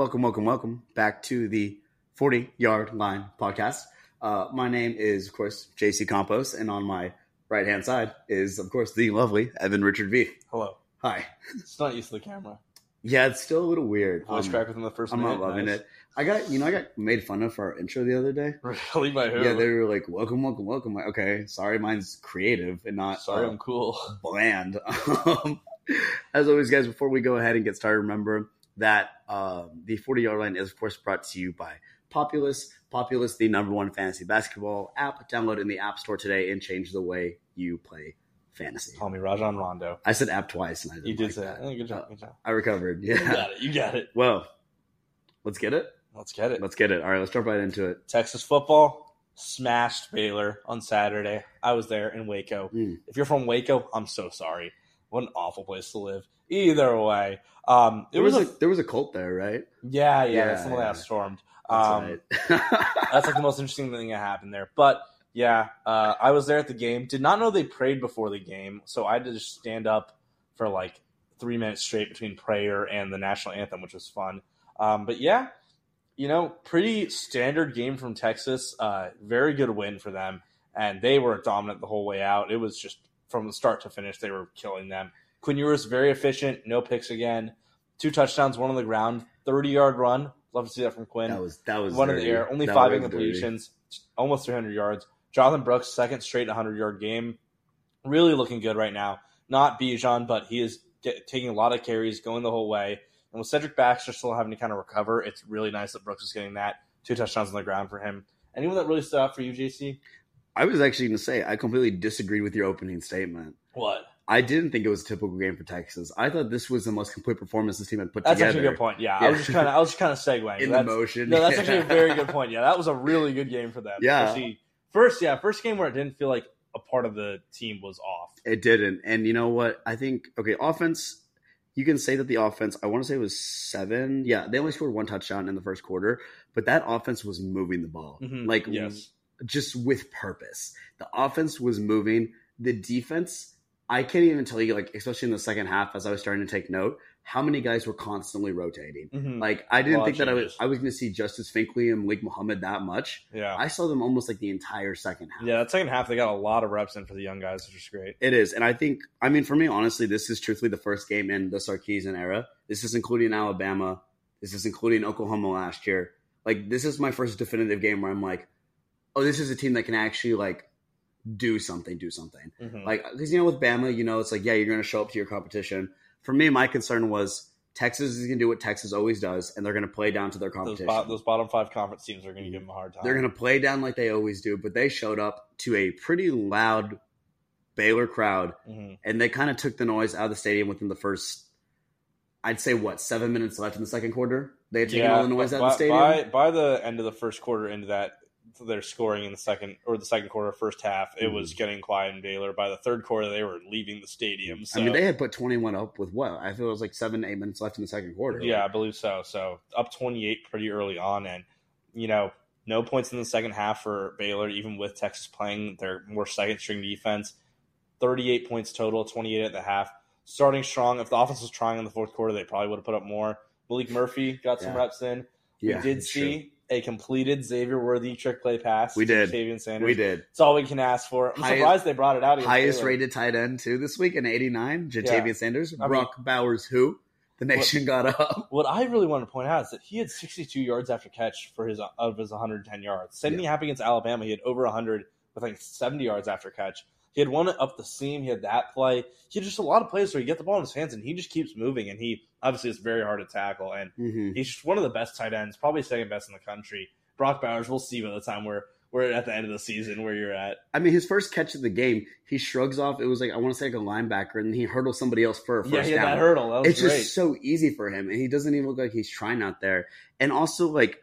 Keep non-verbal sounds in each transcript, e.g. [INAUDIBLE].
Welcome, welcome, welcome back to the 40 Yard Line podcast. Uh, my name is, of course, JC Campos, and on my right hand side is, of course, the lovely Evan Richard V. Hello. Hi. It's not used to the camera. Yeah, it's still a little weird. Voice Um, crack within the first I'm minute. not loving Nice. it. I got, you know, I got made fun of for our intro the other day. Really, [LAUGHS] by who? Yeah, they were like, "Welcome, welcome, welcome." Like, okay, sorry, mine's creative and not Sorry, uh, I'm cool. [LAUGHS] bland. [LAUGHS] Um, As always, guys, before we go ahead and get started, remember that um, the 40 yard line is, of course, brought to you by Populous. Populous, the number one fantasy basketball app. Download in the App Store today and change the way you play fantasy. Call me Rajon Rondo. I said app twice, and I didn't You did like say that. Oh, good job. Uh, Good job. I recovered. You Yeah. got it. You got it. Well, let's get it. Let's get it. Let's get it. All right, let's jump right into it. Texas football smashed Baylor on Saturday. I was there in Waco. Mm. If you're from Waco, I'm so sorry. What an awful place to live. Either way, um, it There was, was, a, there was a cult there, right? yeah, yeah. Yeah, that yeah. got stormed. That's Um, right. [LAUGHS] [LAUGHS] That's like the most interesting thing that happened there. But yeah, uh, I was there at the game. Did not know they prayed before the game, so I had to just stand up for like three minutes straight between prayer and the national anthem, which was fun. Um, but yeah, you know, pretty standard game from Texas. Uh, very good win for them, and they were dominant the whole way out. It was just from the start to finish, they were killing them. Quinn Ewers very efficient, no picks again, two touchdowns, one on the ground, thirty yard run. Love to see that from Quinn that was that was one in the air, only That five dirty. incompletions, almost 300 yards. Jonathan Brooks, second straight 100 yard game, really looking good right now. Not Bijan, but he is get, taking a lot of carries, going the whole way. And with Cedric Baxter still having to kind of recover, it's really nice that Brooks is getting that two touchdowns on the ground for him. Anyone that really stood out for you, JC? I was actually going to say I completely disagreed with your opening statement. What? I didn't think it was a typical game for Texas. I thought this was the most complete performance this team had put That's together. That's actually a good point. Yeah, I was just kind of, I was just kind of segueing. [LAUGHS] In the motion. No, that's actually a very good point. Yeah, that was a really good game for them. Yeah. First, yeah, first game where it didn't feel like a part of the team was off. It didn't. And you know what? I think, okay, offense, you can say that the offense, I want to say it was seven. Yeah, they only scored one touchdown in the first quarter, but that offense was moving the ball. Mhm. Like, yes. just with purpose. The offense was moving. The defense, I can't even tell you, like, especially in the second half, as I was starting to take note, how many guys were constantly rotating. Mhm. Like, I didn't think that I was. I was going to see Justice Finkley and Malik Muhammad that much. Yeah. I saw them almost like the entire second half. Yeah, that second half they got a lot of reps in for the young guys, which is great. It is. And I think, I mean, for me, honestly, this is truthfully the first game in the Sarkisian era. This is including Alabama. This is including Oklahoma last year. Like, this is my first definitive game where I'm like, oh, this is a team that can actually, like, do something, do something. Mhm. Like, because, you know, with Bama, you know, it's like, yeah, you're going to show up to your competition. For me, my concern was Texas is going to do what Texas always does, and they're going to play down to their those, competition. bo- those bottom five conference teams are going to give them a hard time. They're going to play down like they always do, but they showed up to a pretty loud Baylor crowd Mhm. and they kind of took the noise out of the stadium within the first i'd say what seven minutes left in the second quarter they had taken all the noise out by, of the stadium By, by the end of the first quarter, into that they're scoring in the second or the second quarter, first half, it Mhm. was getting quiet in Baylor. By the third quarter, they were leaving the stadium. So i mean they had put 21 up with what i feel it was like seven eight minutes left in the second quarter yeah, I believe so. So up twenty eight pretty early on, and you know no points in the second half for Baylor, even with Texas playing their more second string defense. Thirty eight points total, twenty eight at the half. Starting strong. If the offense was trying in the fourth quarter, they probably would have put up more. Maalik Murphy got some Yeah. reps in. yeah we did it's see a completed Xavier Worthy trick play pass. We did. Xavier. Sanders. we did It's all we can ask for. I'm Highest- surprised they brought it out. highest Baylor. rated tight end too this week in 89 Ja'Tavion Yeah. sanders I mean- brock bowers who the nation got up [LAUGHS] What I really want to point out is that he had 62 yards after catch for his of his 110 yards. Same thing happened against Alabama. He had over 100 with like 70 yards after catch. He had one up the seam. He had that play. He had just a lot of plays where you get the ball in his hands and he just keeps moving. And he obviously is very hard to tackle. And Mhm. he's just one of the best tight ends, probably second best in the country. Brock Bowers, we'll see by the time we're we're at the end of the season where you're at. I mean, his first catch of the game, he shrugs off. It was like I want to say like a linebacker, and he hurdles somebody else for a first yeah, he had down. that hurdle. That was it's great. just so easy for him, and he doesn't even look like he's trying out there. And also, like,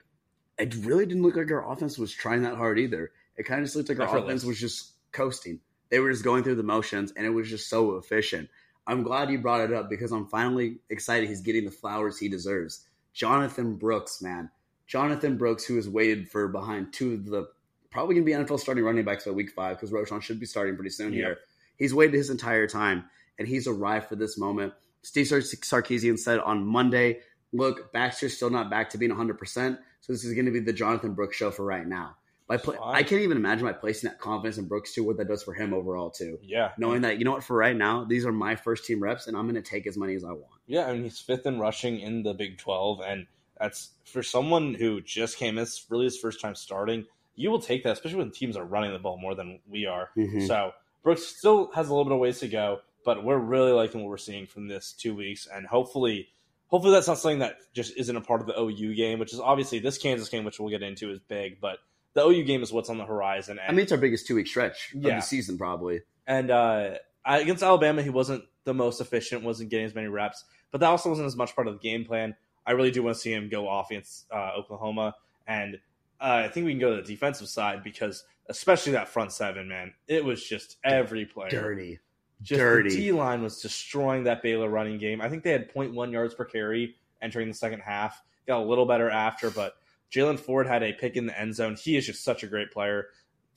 it really didn't look like our offense was trying that hard either. It kind of just looked like our offense was just coasting. They were just going through the motions, and it was just so efficient. I'm glad you brought it up because I'm finally excited he's getting the flowers he deserves. Jonathan Brooks, man. Jonathan Brooks, who has waited for behind two of the probably going to be NFL starting running backs by week five because Roschon should be starting pretty soon Yep. here. He's waited his entire time, and he's arrived for this moment. Steve Sar- Sarkisian said on Monday look, Baxter's still not back to being 100%, so this is going to be the Jonathan Brooks show for right now. By I can't even imagine by placing that confidence in Brooks too, what that does for him overall too. Yeah, Knowing that you know what, for right now, these are my first team reps, and I'm going to take as many as I want. Yeah, I mean he's fifth in rushing in the Big Twelve, and that's for someone who just came. It's really his first time starting. You will take that, especially when teams are running the ball more than we are. Mhm. So Brooks still has a little bit of ways to go, but we're really liking what we're seeing from this two weeks, and hopefully, hopefully that's not something that just isn't a part of the OU game, which is obviously this Kansas game, which we'll get into, is big, but the OU game is what's on the horizon. And I mean, it's our biggest two week stretch of the season, probably. and uh, against Alabama, he wasn't the most efficient, wasn't getting as many reps, but that also wasn't as much part of the game plan. I really do want to see him go off against uh, Oklahoma, and uh, I think we can go to the defensive side because, especially that front seven, man, it was just every player. Dirty. Just dirty. The D line was destroying that Baylor running game. I think they had 0.1 yards per carry entering the second half. Got a little better after, but Jaylan Ford had a pick in the end zone. He is just such a great player,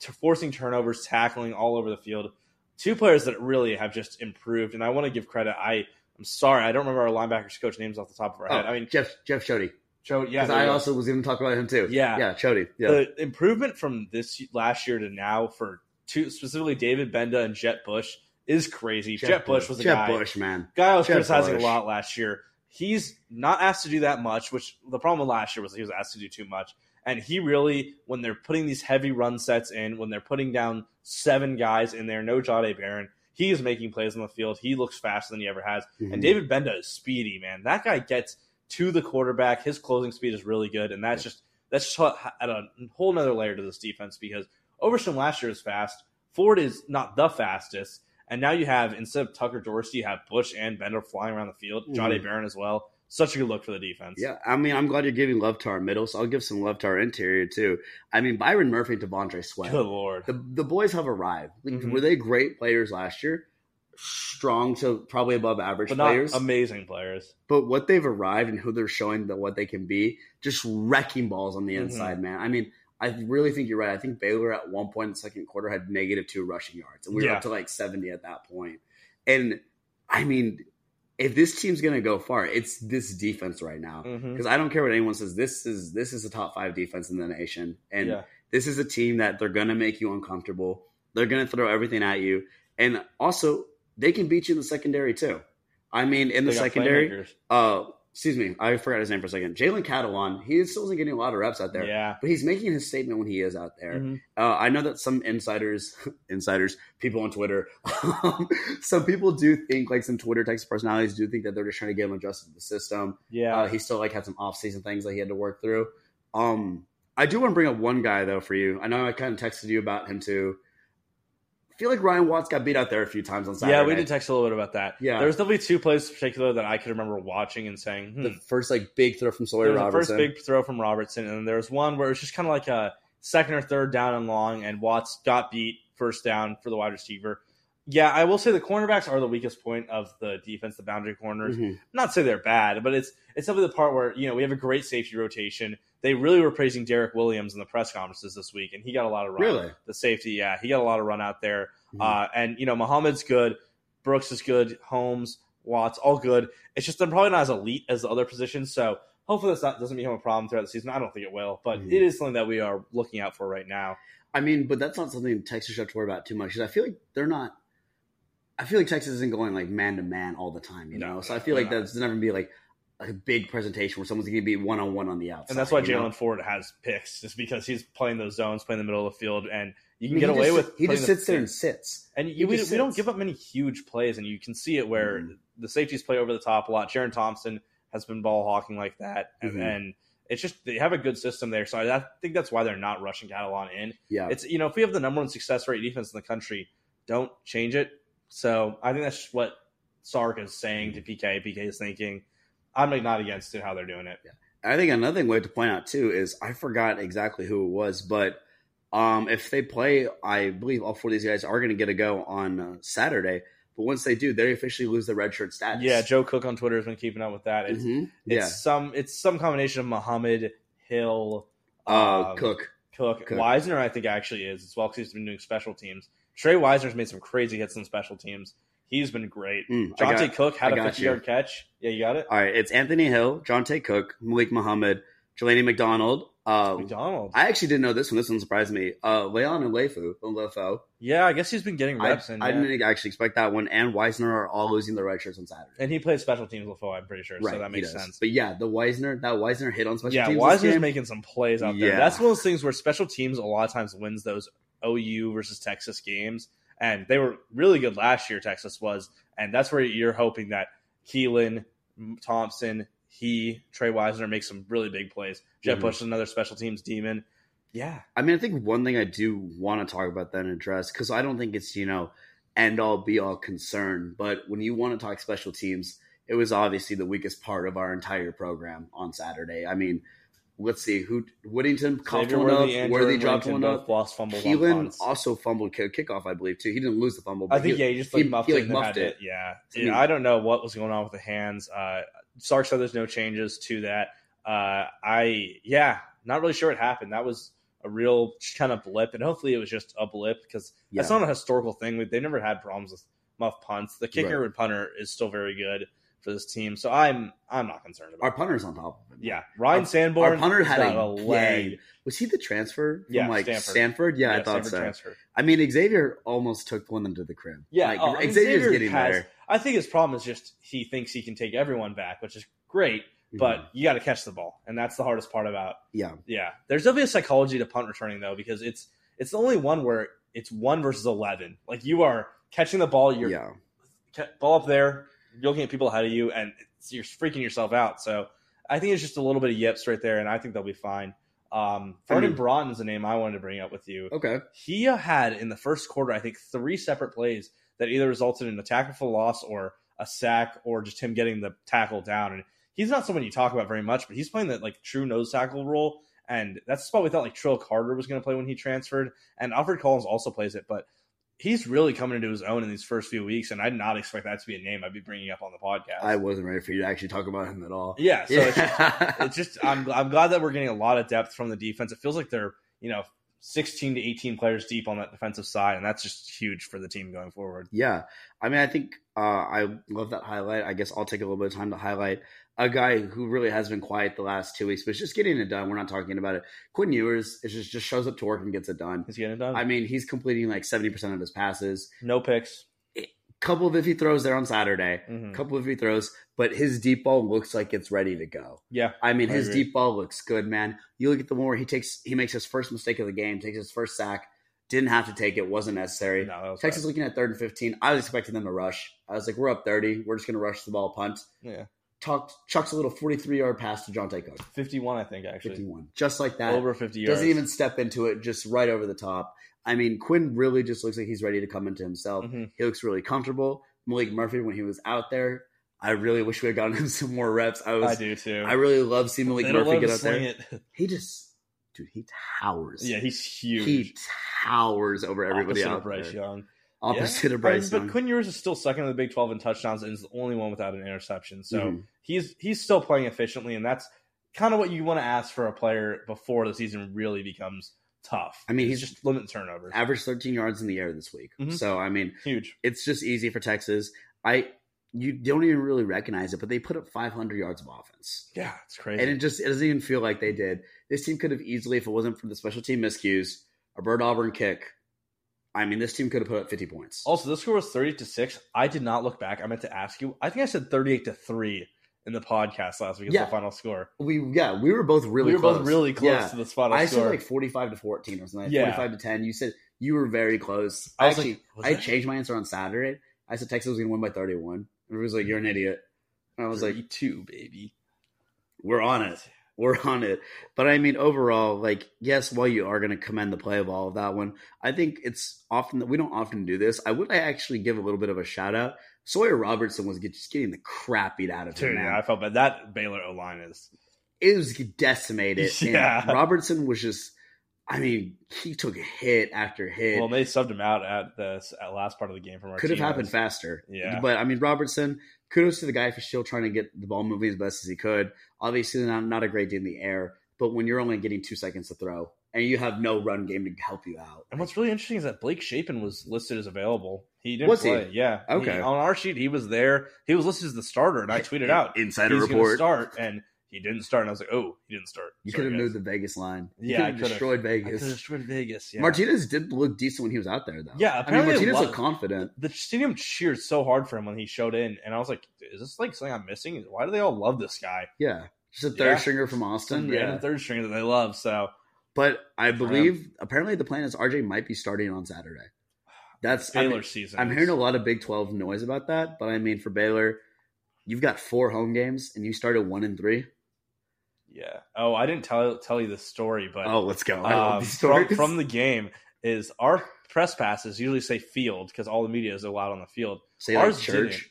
to forcing turnovers, tackling all over the field. Two players that really have just improved, and I want to give credit. I I'm sorry, I don't remember our linebackers coach names off the top of our Oh, head. I mean, Jeff Jeff Choate. Joe, yeah, I also was going to talk about him too. Yeah. yeah, Choate. Yeah, the improvement from this last year to now for two specifically David Gbenda and Jett Bush is crazy. Jett, Bush was a Jeff guy. Bush, man. guy I was Jeb criticizing Bush. a lot last year. He's not asked to do that much, which the problem with last year was he was asked to do too much. And he really, when they're putting these heavy run sets in, when they're putting down seven guys in there, no Jahdae Barron, he is making plays on the field. He looks faster than he ever has. Mhm. And David Gbenda is speedy, man. That guy gets to the quarterback. His closing speed is really good, and that's just that's just at a whole nother layer to this defense because Overshown last year is fast. Ford is not the fastest, and now you have instead of Tucker Dorsey, you have Bush and Gbenda flying around the field. Jahdae Mhm. Barron as well. Such a good look for the defense. Yeah, I mean, I'm glad you're giving love to our middle, so I'll give some love to our interior too. I mean, Byron Murphy and T'Vondre Sweat. Good lord. The the boys have arrived. Like, Mhm. Were they great players last year? Strong to probably above average But players. amazing players. but what they've arrived and who they're showing that what they can be, just wrecking balls on the Mhm. inside, man. I mean, I really think you're right. I think Baylor at one point in the second quarter had negative two rushing yards, and we were up to like 70 at that point. And I mean, if this team's gonna go far, it's this defense right now. Because I don't care what anyone says. This is this is a top five defense in the nation, and Yeah. this is a team that they're gonna make you uncomfortable. They're gonna throw everything at you, and also they can beat you in the secondary too. I mean, in the secondary, uh, excuse me, I forgot his name for a second. Jalen Catalon, he still isn't getting a lot of reps out there, Yeah. but he's making his statement when he is out there. Mhm. Uh, I know that some insiders, [LAUGHS] insiders, people on Twitter, [LAUGHS] um, some people do think like some Twitter text personalities do think that they're just trying to get him adjusted to the system. Yeah. Uh, he still like had some off season things that he had to work through. Um, I do want to bring up one guy though for you. I know I kind of texted you about him too. I feel like Ryan Watts got beat out there a few times on Saturday. yeah, we did text a little bit about that. Yeah. There was definitely two plays in particular that I could remember watching and saying, hmm, the first like big throw from Sawyer Robertson. first big throw from Robertson, and then there was one where it was just kind of like a second or third down and long, and Watts got beat first down for the wide receiver. Yeah, I will say the cornerbacks are the weakest point of the defense, the boundary corners. Mhm. Not to say they're bad, but it's it's definitely the part where you know we have a great safety rotation. They really were praising Derek Williams in the press conferences this week, and he got a lot of run. Really? The safety, yeah, he got a lot of run out there. Mhm. Uh, and you know, Muhammad's good, Brooks is good, Holmes, Watts, all good. It's just they're probably not as elite as the other positions. So hopefully this not, doesn't become a problem throughout the season. I don't think it will, but Mhm. it is something that we are looking out for right now. I mean, but that's not something Texas should have to worry about too much because I feel like they're not. I feel like Texas isn't going like man to man all the time, you No, know. So I feel like that's never gonna be like a big presentation where someone's gonna be one on one on the outside. And that's why? Jaylan Ford has picks, just because he's playing those zones, playing the middle of the field, and you I can mean, get away just, with he just the- sits there and sits. And you, we, just we don't give up many huge plays, and you can see it where Mhm. the safeties play over the top a lot. Jerrin Thompson has been ball hawking like that, and, Mhm. and it's just they have a good system there. So I, I think that's why they're not rushing Catalon in. Yeah, It's you know if we have the number one success rate defense in the country, don't change it. So I think that's what Sark is saying to PK. PK is thinking. I'm like not against it how they're doing it. I think another thing we have to point out too is I forgot exactly who it was, but um, if they play, I believe all four of these guys are going to get a go on uh, Saturday. But once they do, they officially lose the redshirt status. Yeah, Joe Cook on Twitter has been keeping up with that. It's, Mhm. it's yeah. some it's some combination of Muhammad Hill, Uh, um, Cook. Cook. Cook. Wisner, I think actually is as well because he's been doing special teams. Trey Wisner's made some crazy hits on special teams. He's been great. Mm, Johntay got- Cook had I a got 50 you. yard catch. Yeah, you got it. All right, it's Anthony Hill, Johntay Cook, Malik Muhammad, Jelani McDonald. Uh, McDonald. I actually didn't know this one. This one surprised me. Uh, Leon and Lefu, Lefau. yeah, I guess he's been getting I, reps. I yeah. didn't actually expect that one. And Wisner are all losing their red shirts on Saturday. and he played special teams Lefau, I'm pretty sure. right, so that makes sense. But yeah, the Wisner, that Wisner hit on special yeah, teams. Wiseman's game, making some plays out there. Yeah. That's one of those things where special teams a lot of times wins those OU versus Texas games, and they were really good last year. Texas was, and that's where you're hoping that Keilan Thompson, he, Trey Wisner make some really big plays. Jett Mhm. Bush is another special teams demon. Yeah, I mean, I think one thing I do want to talk about then address because I don't think it's you know end all be all concern, but when you want to talk special teams, it was obviously the weakest part of our entire program on Saturday. I mean, let's see who Whittington coughed Xavier one up, Worthy and Worthy dropped one both up. lost fumbles on Keilan punts. also fumbled kick- kickoff, I believe too. He didn't lose the fumble. I But think he, yeah, he just like he- muffed he, it like, and muffed had it. Yeah, I mean- I don't know what was going on with the hands. Uh, Sark said there's no changes to that. Uh, I yeah, not really sure what happened. That was a real kind of blip, and hopefully it was just a blip because Yeah. that's not a historical thing. They've never had problems with muff punts. The kicker Right. and punter is still very good for this team, so I'm I'm not concerned about. our it. punter's on top of him. Yeah, Ryan Our- Sanborn. our punter had got a leg. Was he the transfer from Yeah, like Stanford. Stanford? Yeah, I thought Sanford so. transfer. I mean, Xavier almost took one into the crib. Yeah, like, oh, I Xavier's Xavier getting has- there. I think his problem is just he thinks he can take everyone back, which is great, but Mhm. you got to catch the ball, and that's the hardest part about yeah, Yeah, there's definitely a psychology to punt returning though because it's it's the only one where it's one versus eleven. Like you are catching the ball, you're yeah. ball up there, you're looking at people ahead of you, and it's, you're freaking yourself out. So I think it's just a little bit of yips right there, and I think they'll be fine. Um, Vernon mean- Broughton is a name I wanted to bring up with you. Okay. He uh, had in the first quarter, I think, three separate plays that either resulted in a tackle for loss or a sack or just him getting the tackle down. And he's not someone you talk about very much, but he's playing that like true nose tackle role. And that's the spot we thought like Trill Carter was going to play when he transferred. And Alfred Collins also plays it, but he's really coming into his own in these first few weeks. And I did not expect that to be a name I'd be bringing up on the podcast. I wasn't ready for you to actually talk about him at all. yeah. So it's, Yeah. it's just I'm I'm glad that we're getting a lot of depth from the defense. It feels like they're you know 16 to 18 players deep on that defensive side, and that's just huge for the team going forward. Yeah. I mean, I think uh, I love that highlight. I guess I'll take a little bit of time to highlight a guy who really has been quiet the last two weeks, but just getting it done. We're not talking about it. Quinn Ewers is just, just shows up to work and gets it done. He's getting it done. I mean, he's completing like 70% of his passes. no picks. Couple of iffy throws there on Saturday. Mhm. Couple of iffy throws, but his deep ball looks like it's ready to go. Yeah, I mean, I his agree. deep ball looks good, man. You look at the one where he takes, he makes his first mistake of the game, takes his first sack, didn't have to take it, wasn't necessary. no, was Texas bad. looking at third and 15. I was expecting them to rush. I was like, we're up 30. We're just going to rush the ball, punt. Yeah, Talked, chucks a little 43 yard pass to John Cook. 51, I think actually 51. Just like that. over 50 yards. Doesn't even step into it, just right over the top. I mean, Quinn really just looks like he's ready to come into himself. Mhm. He looks really comfortable. Maalik Murphy, when he was out there, I really wish we had gotten [LAUGHS] him some more reps. I was, I do too. I really love seeing Malik They Murphy get out there. it. [LAUGHS] He just, dude, he towers. yeah, he's huge. he towers over everybody Opposite out Bryce there. Young. Opposite Yeah. of Bryce I mean, But Quinn Ewers is still second in the Big 12 in touchdowns and is the only one without an interception. So Mhm. he's he's still playing efficiently, and that's kind of what you want to ask for a player before the season really becomes tough. I mean, he's- just limit turnovers. averaged 13 yards in the air this week. Mhm. So I mean, Huge. it's just easy for Texas. I you don't even really recognize it, but they put up 500 yards of offense. Yeah, it's crazy. And it just it doesn't even feel like they did. This team could have easily, if it wasn't for the special team miscues, a Bert Auburn kick. I mean, this team could have put up 50 points. also, this score was 30 to 6. I did not look back. I meant to ask you. I think I said 38 to 3 in the podcast last week as Yeah. the final score. We yeah, we were both really we were close. both really close Yeah. to the final I score. said like 45 to 14 or something. Yeah. 45 to 10. You said you were very close. I I actually like, I that- changed my answer on Saturday. I said Texas was going to win by 31. Everybody was like, "You're an idiot." And I was like, 32, baby. we're on it. We're [LAUGHS] on it. But I mean, overall, like, yes, while you are going to commend the play of all of that one, I think it's often that we don't often do this. I would actually give a little bit of a shout out. Sawyer Robertson was get, just getting the crap beat out of him. Dude, man. yeah, I felt bad. That Baylor O line is. It was decimated. [LAUGHS] And Yeah. Robertson was just, I mean, he took hit after hit. Well, they subbed him out at the at last part of the game from our Could have happened faster. Yeah. But I mean, Robertson, kudos to the guy for still trying to get the ball moving as best as he could. Obviously, not, not a great day in the air, but when you're only getting two seconds to throw, and you have no run game to help you out. And what's really interesting is that Blake Shapen was listed as available. He didn't Was he? play. Yeah. He- Okay. on our sheet, he was there. He was listed as the starter, and I tweeted out insider report. start, and he didn't start. And I was like, oh, he didn't start. You could have moved the Vegas line. You Yeah, could I have destroyed Vegas. have destroyed Vegas. Yeah. Martinez did look decent when he was out there, though. Yeah, I mean, Martinez lo- looked confident. the stadium cheered so hard for him when he showed in, and I was like, "Is this like something I'm missing? Why do they all love this guy?" Yeah, just a third Yeah. stringer from Austin. random Yeah, third stringer that they love. So but I believe apparently the plan is RJ might be starting on Saturday. That's I Baylor mean, season. I'm hearing a lot of Big Twelve noise about that, but I mean for Baylor, you've got four home games and you started one and three. Yeah. Oh, I didn't tell tell you the story, but Oh, let's go! These from, from the game is our press passes usually say field because all the media is allowed on the field. say like ours church. didn't.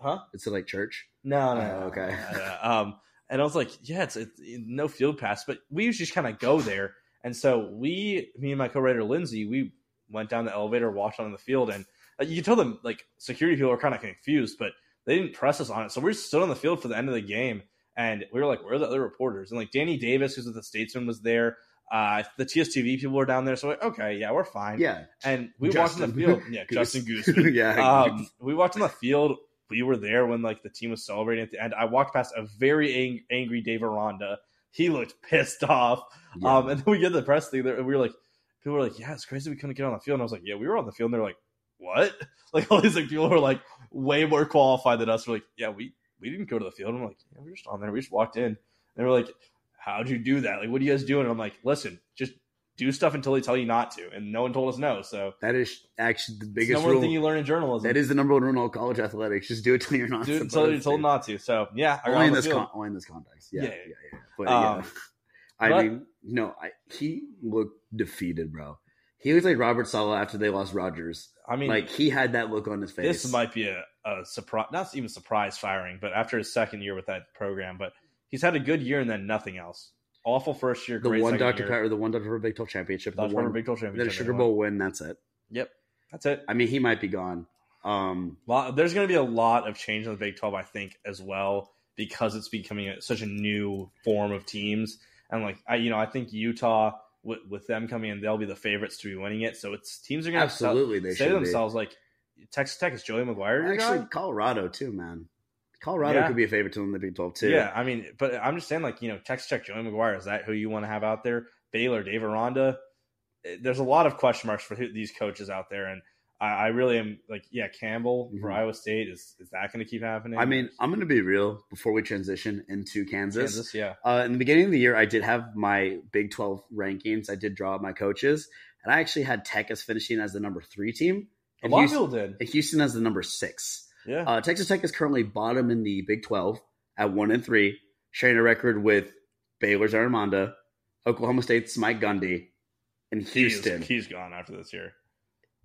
Huh? It's like church. No, no, Oh, no, okay. no, no, no. Um, and I was like, yeah, it's, it's no field pass, but we usually just kind of go there. And so we, me and my co-writer Lindsay, we went down the elevator, walked on the field, and uh, you can tell them like security people are kind of confused, but they didn't press us on it. So we stood on the field for the end of the game, and we were like, where are the other reporters? And like Danny Davis, who's with the Statesman, was there. Uh, the TSTV people were down there, so like, okay, yeah, we're fine. Yeah, And we Justin. walked on the field. Yeah, Goose. [LAUGHS] Justin Goose. [LAUGHS] yeah. Um, we walked in the field. We were there when like the team was celebrating at the end. I walked past a very ang- angry Dave Aranda. He looked pissed off. Yeah. Um, and then we get the press thing there, and we were like, people were like, "Yeah, it's crazy we couldn't get on the field." And I was like, "Yeah, we were on the field." And they're like, "What?" [LAUGHS] Like all these like people were like way more qualified than us. We're like, "Yeah, we we didn't go to the field." I'm like, "Yeah, we were just on there. We just walked in." And they were like, "How'd you do that? Like, what are you guys doing?" And I'm like, "Listen, just." Do stuff until they tell you not to, and no one told us no. So that is actually the biggest number one thing you learn in journalism. that is the number one rule in all college athletics. Just do it till you're not. do it until you're told to. not to. So yeah, I got only in this con- only in this context. Yeah, yeah, Yeah. yeah. yeah. But Um, yeah, [LAUGHS] I but- mean, no, I, he looked defeated, bro. He looked like Robert Saleh after they lost Rodgers. I mean, like he had that look on his face. this might be a, a surprise, not even surprise firing, but after his second year with that program, but he's had a good year and then nothing else. Awful first year, the great one Dr. year. Carter, the one Dr. Big 12 championship, the one Big 12 championship, the. Sugar won. Bowl win. That's it. Yep, that's it. I mean, he might be gone. Um, Lot, there's going to be a lot of change in the Big 12, I think, as well, because it's becoming a, such a new form of teams. And like, I, you know, I think Utah with, with them coming in, they'll be the favorites to be winning it. So it's teams are going to absolutely, they say to be. themselves like, Texas Tech is Joey McGuire. Actually, guy? Colorado too, man. Colorado Yeah. could be a favorite to win the Big 12 too. Yeah, I mean, but I'm just saying, like, you know, Texas Tech, Joey McGuire, is that who you want to have out there? Baylor, Dave Aranda. Eh, There's a lot of question marks for who, these coaches out there, and I, I really am like, yeah, Campbell for Mhm. Iowa State is is that going to keep happening? I mean, I'm going to be real before we transition into Kansas. Kansas, yeah, Uh, in the beginning of the year, I did have my Big 12 rankings. I did draw up my coaches, and I actually had Tech as finishing as the number three team, a and lot of Houston, people did. and Houston as the number six. Yeah, Uh, Texas Tech is currently bottom in the Big 12 at one and three, sharing a record with Baylor's Aranda, Oklahoma State's Mike Gundy, and He is- Houston. he's gone after this year.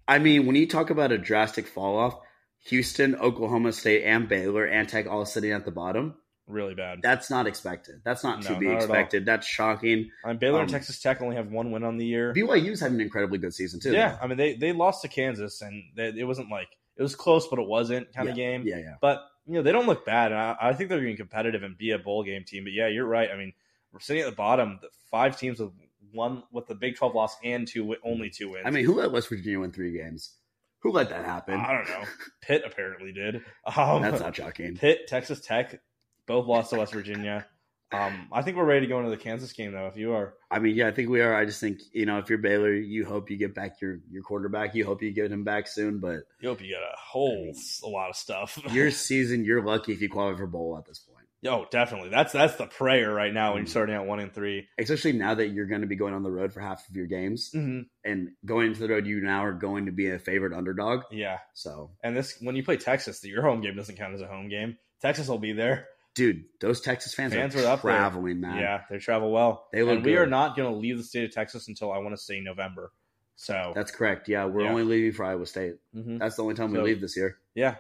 I mean, when you talk about a drastic fall off, Houston, Oklahoma State, and Baylor and Tech all sitting at the bottom. Really bad. That's not expected. That's not to be not expected. That's shocking. I mean, Baylor and um, Texas Tech only have one win on the year. BYU's having an incredibly good season too. yeah, though. I mean, they they lost to Kansas, and they, it wasn't like it was close, but it wasn't kind of game. yeah, yeah. But you know they don't look bad. And I, I think they're being competitive and be a bowl game team. But yeah, you're right. I mean, we're sitting at the bottom. The five teams with one with the Big Twelve loss and two only two wins. I mean, who let West Virginia win three games? Who let that happen? I don't know. [LAUGHS] Pitt apparently did. Um, That's not shocking. Pitt, Texas Tech, both lost to West Virginia. Um, I think we're ready to go into the Kansas game though. If you are, I mean, yeah, I think we are. I just think you know, if you're Baylor, you hope you get back your your quarterback. You hope you get him back soon. But you hope you get a whole a lot of stuff. your [LAUGHS] season, you're lucky if you qualify for bowl at this point. Oh, definitely. That's that's the prayer right now when you're Mm. starting at one and 3 Especially now that you're going to be going on the road for half of your games, Mm-hmm. and going into the road, you now are going to be a favorite underdog. Yeah, So, and this when you play Texas, your home game doesn't count as a home game. Texas will be there. dude, those Texas fans, Fans are up there. traveling, man. Yeah, they travel well. They look and we good. are not going to leave the state of Texas until I want to say November. So That's correct. Yeah, we're Yeah. only leaving for Iowa State. mhm. That's the only time So- we leave this year. yeah,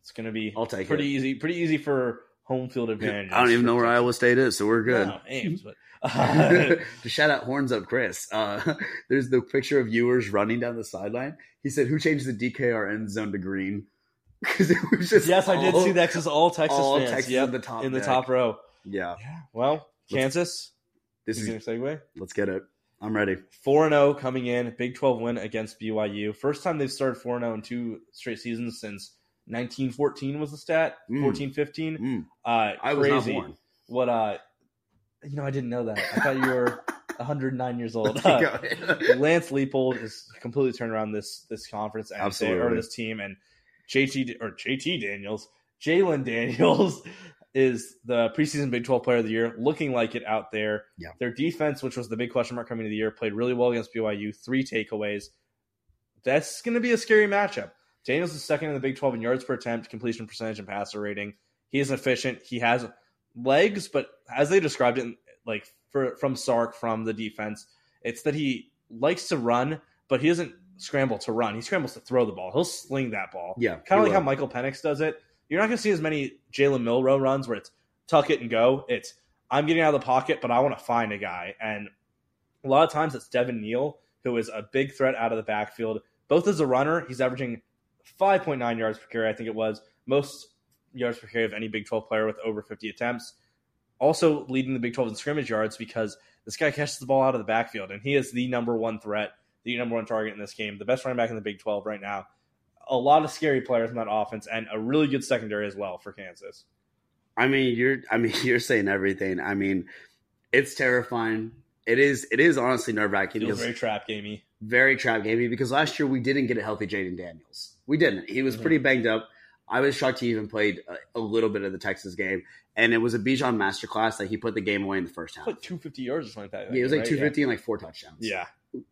it's going to be I'll take pretty it. easy. Pretty easy for home field advantage. I don't even know where Iowa State is, so we're good. No, Ames, but [LAUGHS] to shout out horns up chris uh, [LAUGHS] there's the picture of viewers running down the sideline he said who changed the dkr end zone to green [LAUGHS] because it was just yes, I did see that because all Texas all fans. Texas yep, in the top in the top row. yeah Yeah. Well, Let's- Kansas. this Is is going segue? let's get it I'm ready. 4 0 coming in, Big 12 win against BYU. First time they've started 4 0 in two straight seasons since 1914 was the stat. Mm. 14 15. Mm, Uh, I was not born. What, uh, you know, I didn't know that. I thought you were [LAUGHS] 109 years old. Uh. [LAUGHS] Lance Leipold has completely turned around this this conference and Absolutely. or this team and JT or JT Daniels, Jalon Daniels [LAUGHS] is the preseason Big 12 player of the year, looking like it out there. Yeah. Their defense, which was the big question mark coming into the year, played really well against BYU, three takeaways. That's going to be a scary matchup. Daniels is second in the Big 12 in yards per attempt, completion percentage, and passer rating. He is efficient. He has legs, but as they described it, like for, from Sark, from the defense, it's that he likes to run, but he doesn't scramble to run. He scrambles to throw the ball. He'll sling that ball. Yeah, Kind of like how. Michael Penix does it. You're not going to see as many Jalen Milroe runs where it's tuck it and go. It's I'm getting out of the pocket, but I want to find a guy. And a lot of times it's Devin Neal, who is a big threat out of the backfield. Both as a runner, he's averaging 5.9 yards per carry, I think it was. Most yards per carry of any Big 12 player with over 50 attempts. Also leading the Big 12 in scrimmage yards because this guy catches the ball out of the backfield, and he is the number one threat, the number one target in this game, the best running back in the Big 12 right now. A lot of scary players in that offense, and a really good secondary as well for Kansas. I mean, you're. I mean, [LAUGHS] you're saying everything. I mean, it's terrifying. It is. It is honestly nerve wracking. Feels very trap gamey. very trap gamey because last year we didn't get a healthy Jaden Daniels. We didn't. He was pretty banged up. I was shocked he even played a, a little bit of the Texas game, and it was a Bijan masterclass that he put the game away in the first half. Like 250 yards or something like that. Yeah, it was like right? 250 and like four touchdowns. Yeah.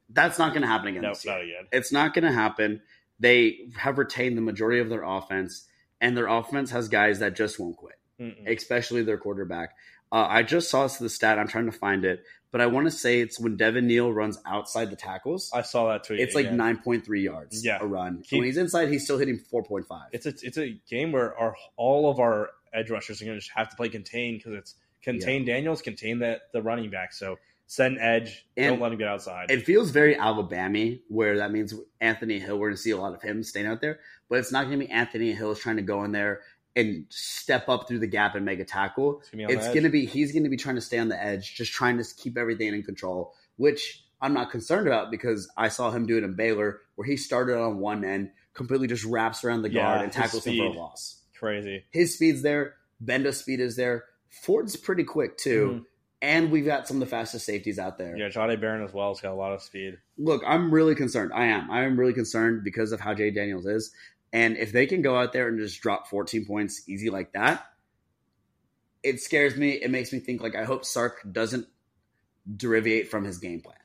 that's not going to happen again. No, this not again. It's not going to happen. They have retained the majority of their offense, and their offense has guys that just won't quit, Mm-mm. especially their quarterback. Uh, I just saw the stat. I'm trying to find it, but I want to say it's when Devin Neal runs outside the tackles. I saw that tweet. It's like again. 9.3 yards Yeah. a run. When he's inside, he's still hitting 4.5. It's a it's a game where our all of our edge rushers are going to just have to play contain because it's contain Daniels, contain the the running back. So send edge, And- don't let him get outside. it feels very Alabama, where that means Anthony Hill. We're going to see a lot of him staying out there, but it's not going to be Anthony Hill trying to go in there and step up through the gap and make a tackle. It's gonna be It's going to be he's going to be trying to stay on the edge, just trying to keep everything in control, which I'm not concerned about because I saw him do it in Baylor, where he started on one end, completely just wraps around the Yeah, guard and his tackles him for a loss. crazy. His speed's there, Gbenda's speed is there, Ford's pretty quick too, and we've got some of the fastest safeties out there. Mm-hmm. Yeah, Jahdae Barron as well has got a lot of speed. look, I'm really concerned. I am. I am really concerned because of how Jay Daniels is. And if they can go out there and just drop 14 points easy like that, it scares me. It makes me think like I hope Sark doesn't derivate from his game plan.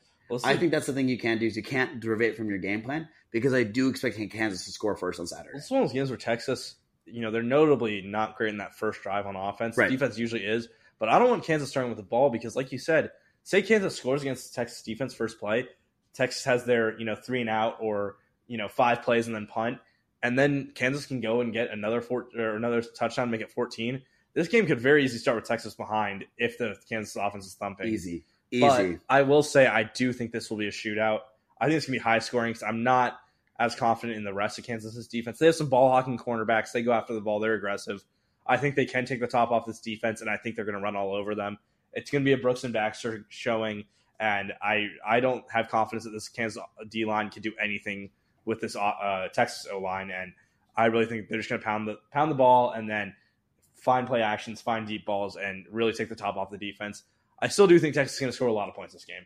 I think that's the thing you can't do is you can't derivate from your game plan because I do expect Kansas to score first on Saturday. It's one of those games where Texas, you know, they're notably not great in that first drive on offense. Right. Defense usually is, but I don't want Kansas starting with the ball because, like you said, say Kansas scores against Texas defense first play, Texas has their you know three and out or you know five plays and then punt, and then Kansas can go and get another four or another touchdown, make it fourteen. This game could very easily start with Texas behind if the Kansas offense is thumping. Easy. Easy. But I will say I do think this will be a shootout. I think it's gonna be high scoring because I'm not as confident in the rest of Kansas's defense. They have some ball hawking cornerbacks. They go after the ball. They're aggressive. I think they can take the top off this defense, and I think they're going to run all over them. It's going to be a Brooks and Baxter showing, and I I don't have confidence that this Kansas D line can do anything with this uh, Texas O line, and I really think they're just going to pound the pound the ball and then find play actions, find deep balls, and really take the top off the defense. I still do think Texas is going to score a lot of points this game.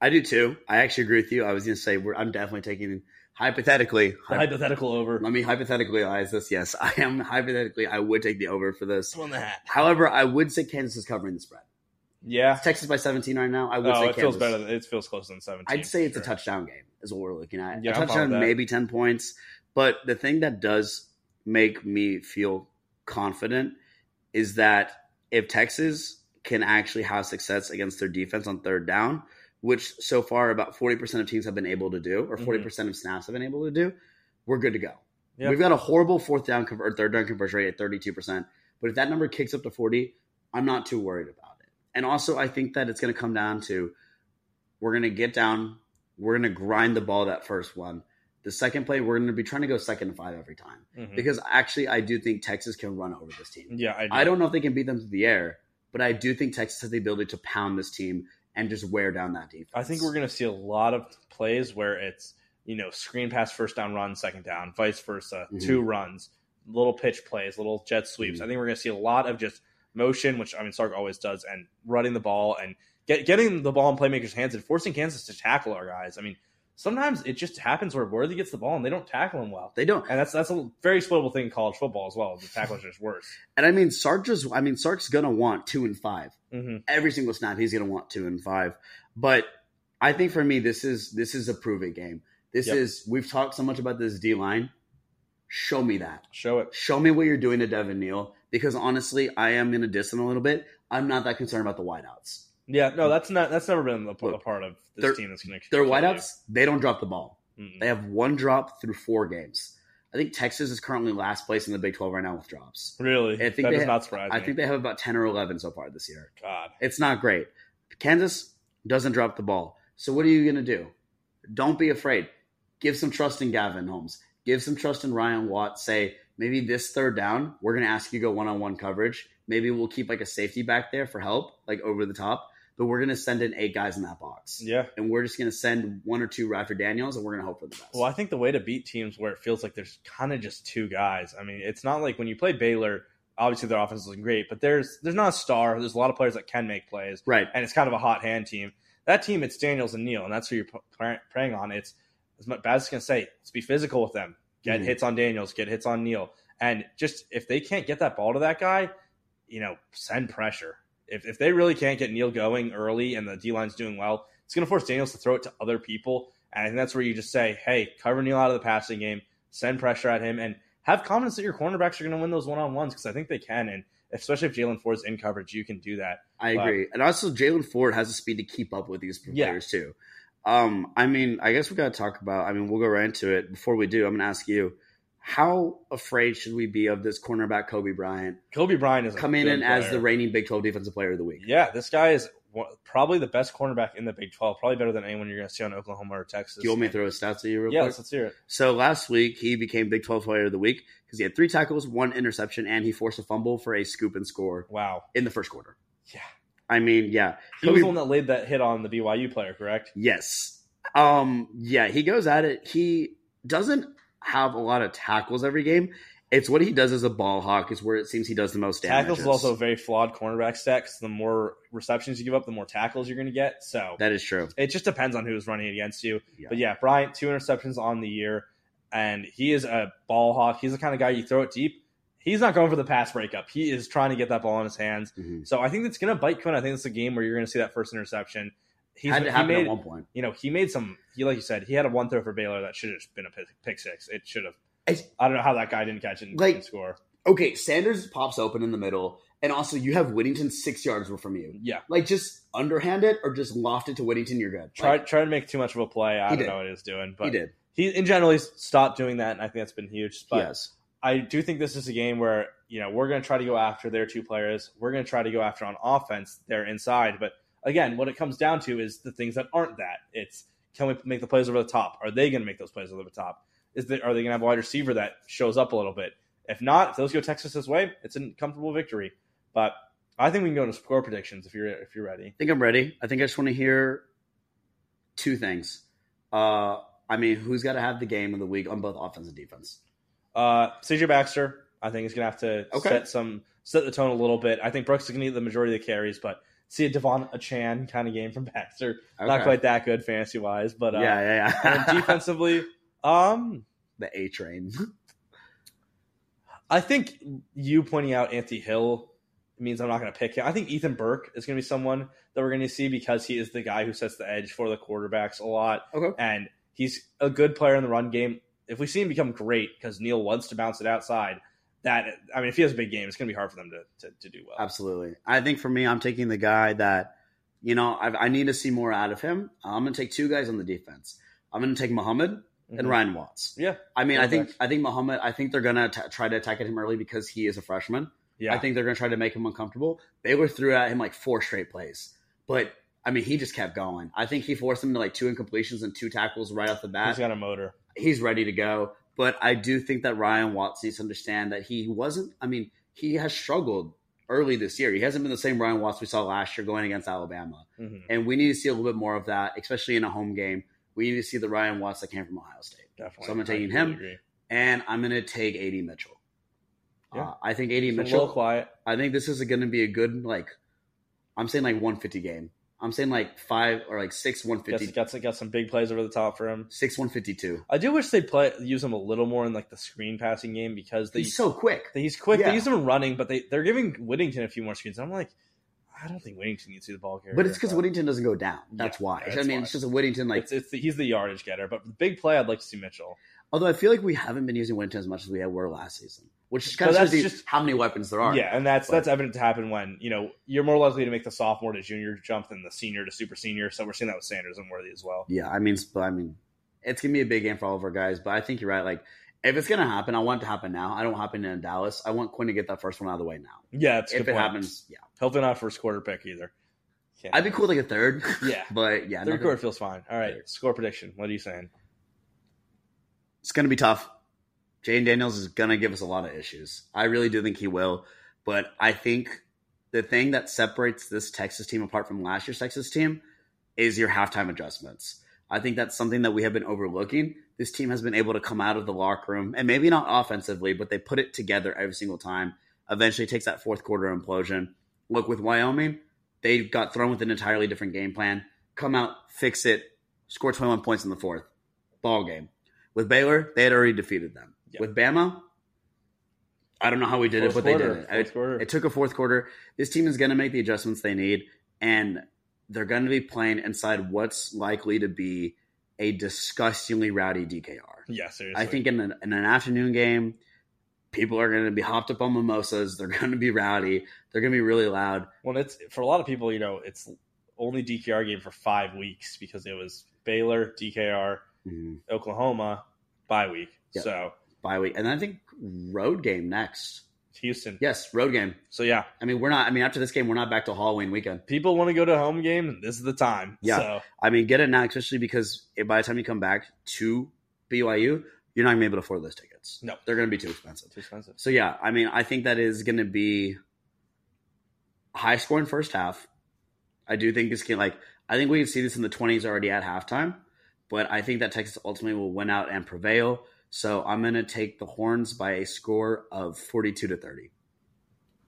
I do too. I actually agree with you. I was going to say we're, I'm definitely taking hypothetically. The hypothetical over. let me hypothetically analyze this. Yes, I am hypothetically. I would take the over for this. on the hat. However, I would say Kansas is covering the spread. Yeah. Texas by 17 right now. I would Oh, say it feels better. Than, it feels closer than 17. I'd say it's Sure. a touchdown game, is what we're looking at. Yeah, a touchdown, maybe 10 points. But the thing that does make me feel confident is that if Texas can actually have success against their defense on third down, which so far about 40% of teams have been able to do, or 40% of snaps have been able to do, we're good to go. Yeah. We've got a horrible fourth down conver- or third down conversion rate at 32%. But if that number kicks up to 40, I'm not too worried about it. And also, I think that it's going to come down to we're going to get down, we're going to grind the ball that first one. The second play, we're going to be trying to go second and five every time. Mhm. Because actually, I do think Texas can run over this team. Yeah, I, do. I don't know if they can beat them through the air, but I do think Texas has the ability to pound this team and just wear down that defense. I think we're going to see a lot of plays where it's you know screen pass, first down, run, second down, vice versa, Mhm. two runs, little pitch plays, little jet sweeps. Mhm. I think we're going to see a lot of just motion, which I mean Sark always does, and running the ball and get, getting the ball in playmakers' hands and forcing Kansas to tackle our guys. I mean, sometimes it just happens where Worthy gets the ball and they don't tackle him well. they don't. And that's that's a very exploitable thing in college football as well. The tacklers are just worse. [LAUGHS] And I mean, Sark just, I mean, Sark's going to want two and five. hmm Every single snap, he's going to want two and five. But I think for me, this is this is a prove it game. This Yep. is we've talked so much about this D line. Show me that. Show it. Show me what you're doing to Devin Neal. Because honestly, I am to diss him a little bit. I'm not that concerned about the wideouts. Yeah, no, that's not that's never been a, Look, part of this they're- team that's going to. Their wideouts, they don't drop the ball. Mm-mm. They have one drop through four games. I think Texas is currently last place in the Big 12 right now with drops. Really, I think that they does not surprise I me. think they have about 10 or 11 so far this year. God, It's not great. Kansas doesn't drop the ball. So what are you going to do? Don't be afraid. Give some trust in Gavin Holmes. Give some trust in Ryan Watt. Say, maybe this third down, we're going to ask you to go one on one coverage. Maybe we'll keep like a safety back there for help, like over the top. But we're going to send in eight guys in that box. yeah. And we're just going to send one or two Radford Daniels and we're going to hope for the best. Well, I think the way to beat teams where it feels like there's kind of just two guys. I mean, it's not like when you play Baylor. Obviously, their offense isn't great, but there's there's not a star. There's a lot of players that can make plays, Right. and it's kind of a hot hand team. That team, it's Daniels and Neal, and that's who you're p- praying on. It's as much is going to say, let's be physical with them. Get Mhm. hits on Daniels, get hits on Neal, and just if they can't get that ball to that guy, you know, send pressure. If if they really can't get Neal going early and the D line's doing well, it's going to force Daniels to throw it to other people, and I think that's where you just say, hey, cover Neal out of the passing game, send pressure at him, and have confidence that your cornerbacks are going to win those one on ones because I think they can, and especially if Jaylan Ford's in coverage, you can do that. I But- agree. And also, Jaylan Ford has the speed to keep up with these Yeah. players, too. Um, I mean, I guess we got to talk about, I mean, we'll go right into it. Before we do, I'm going to ask you, how afraid should we be of this cornerback, Cobee Bryant, Cobee Bryant is a coming in as the reigning Big 12 Defensive Player of the Week? Yeah, this guy is one, probably the best cornerback in the Big 12. Probably better than anyone you're going to see on Oklahoma or Texas. Do you want me to throw his stats at you real Yeah, quick? let's, let's hear it. So last week, he became Big 12 Player of the Week because he had three tackles, one interception, and he forced a fumble for a scoop and score Wow. in the first quarter. Yeah. I mean, yeah. He was the one that laid that hit on the BYU player, correct? Yes. Um, yeah, he goes at it. He doesn't have a lot of tackles every game. It's what he does as a ball hawk is where it seems he does the most damage. Tackles is also a very flawed cornerback stack. 'cause The more receptions you give up, the more tackles you're going to get. So that is true. it just depends on who's running against you. Yeah. But yeah, Bryant, two interceptions on the year, and he is a ball hawk. He's the kind of guy you throw it deep. He's not going for the pass breakup. He is trying to get that ball in his hands. Mhm. So I think it's going to bite Quinn. I think it's a game where you're going to see that first interception. He's, Had to he happen made, at one point. you know, he made some. He like you said, he had a one throw for Baylor that should have been a pick, pick six. It should have. It's- I don't know how that guy didn't catch it and, Like- and score. Okay, Sanders pops open in the middle, and also you have Whittington six yards from you. Yeah, Like just underhand it or just loft it to Whittington, you're good. Try Like, tried to make too much of a play. I don't did. know what he was doing, but he did. he in general he's stopped doing that, and I think that's been huge. But yes. I do think this is a game where you know we're going to try to go after their two players. We're going to try to go after on offense their inside. But again, what it comes down to is the things that aren't that. It's can we make the plays over the top? Are they going to make those plays over the top? Is that are they going to have a wide receiver that shows up a little bit? If not, if those go Texas's way, it's a comfortable victory. But I think we can go into score predictions if you're if you're ready. I think I'm ready. I think I just want to hear two things. Uh, I mean, who's got to have the game of the week on both offense and defense? Uh, CJ Baxter, I think is going to have to Okay. set some set the tone a little bit. I think Brooks is going to get the majority of the carries, but see a De'Von Achane kind of game from [LAUGHS] Baxter. Not quite that good fantasy wise, but uh, yeah, yeah, yeah. and defensively, [LAUGHS] um, the A train. I think you pointing out Anthony Hill means I'm not going to pick him. I think Ethan Burke is going to be someone that we're going to see because he is the guy who sets the edge for the quarterbacks a lot. Okay. and he's a good player in the run game. If we see him become great because Neal wants to bounce it outside, that I mean, if he has a big game, it's going to be hard for them to, to, to do well. Absolutely. I think for me, I'm taking the guy that, you know, I, I need to see more out of him. I'm going to take two guys on the defense. I'm going to take Muhammad and Mhm. Ryan Watts. Yeah, I mean, I think. I think Muhammad. I think they're going to try to attack at him early because he is a freshman. yeah. I think they're going to try to make him uncomfortable. Baylor threw at him like four straight plays, but I mean, he just kept going. I think he forced him to like two incompletions and two tackles right off the bat. he's got a motor. he's ready to go. But I do think that Ryan Watts needs to understand that he wasn't. I mean, he has struggled early this year. He hasn't been the same Ryan Watts we saw last year going against Alabama. Mhm. And we need to see a little bit more of that, especially in a home game. We need to see the Ryan Watts that came from Ohio State. Definitely. So I'm taking I him. agree. And I'm going to take AD Mitchell. Yeah. Uh, I think AD Mitchell. quiet. I think this is going to be a good like. I'm saying like 150 game. I'm saying like five or like six Got, 150, got, some- got some big plays over the top for him. six 152. I do wish they'd play use him a little more in like the screen passing game because they He's so quick. he's quick. Yeah. They use him running, but they they're giving Whittington a few more screens. I'm like, I don't think Whittington needs to see the ball carrier. But it's because Whittington doesn't go down. That's Yeah, why. that's I mean, why. it's just a Whittington like. it's, it's the, he's the yardage getter. But the big play, I'd like to see Mitchell. although I feel like we haven't been using Whittington as much as we were last season, which is kind But of shows that's you just- how many weapons there are. Yeah, and that's But- that's evident to happen when you know you're more likely to make the sophomore to junior jump than the senior to super senior. So we're seeing that with Sanders and Worthy as well. Yeah, I mean, I mean, it's gonna be a big game for all of our guys. But I think you're right. Like, if it's gonna happen, I want it to happen now. I don't want it to happen in Dallas. I want Quinn to get that first one out of the way now. Yeah, if good it point. happens, yeah, Hopefully not first quarter pick either. I'd be cool like a third. [LAUGHS] Yeah. but yeah, Third quarter feels fine. All right, Third. score prediction. What are you saying? it's gonna be tough. Jalon Daniels is gonna give us a lot of issues. I really do think he will, but I think the thing that separates this Texas team apart from last year's Texas team is your halftime adjustments. I think that's something that we have been overlooking. This team has been able to come out of the locker room and maybe not offensively, but they put it together every single time. Eventually takes that fourth quarter implosion. Look with Wyoming, they got thrown with an entirely different game plan. Come out, fix it, score 21 points in the fourth. Ball game. With Baylor, they had already defeated them. Yep. With Bama, I don't know how we did it, Fourth but they did it. It- It took a fourth quarter. This team is going to make the adjustments they need, and they're going to be playing inside what's likely to be a disgustingly rowdy DKR. yeah, seriously. I think in an, in an afternoon game, people are going to be hopped up on mimosas. They're going to be rowdy. They're going to be really loud. Well, it's for a lot of people, you know, it's only DKR game for five weeks because it was Baylor, DKR, Mhm. Oklahoma, bye week. Yeah. So Bye week, and then I think road game next. Houston. Yes, road game. So yeah, I mean, we're not. I mean, after this game, we're not back to Halloween weekend. people want to go to home game. This is the time. Yeah. So I mean, get it now, especially because by the time you come back to BYU, you're not going to be able to afford those tickets. No. they're going to be too expensive. too expensive. So yeah, I mean, I think that is going to be high scoring first half. I do think this can like I think we can see this in the 20s already at halftime, but I think that Texas ultimately will win out and prevail. So I'm going to take the Horns by a score of 42 to 30.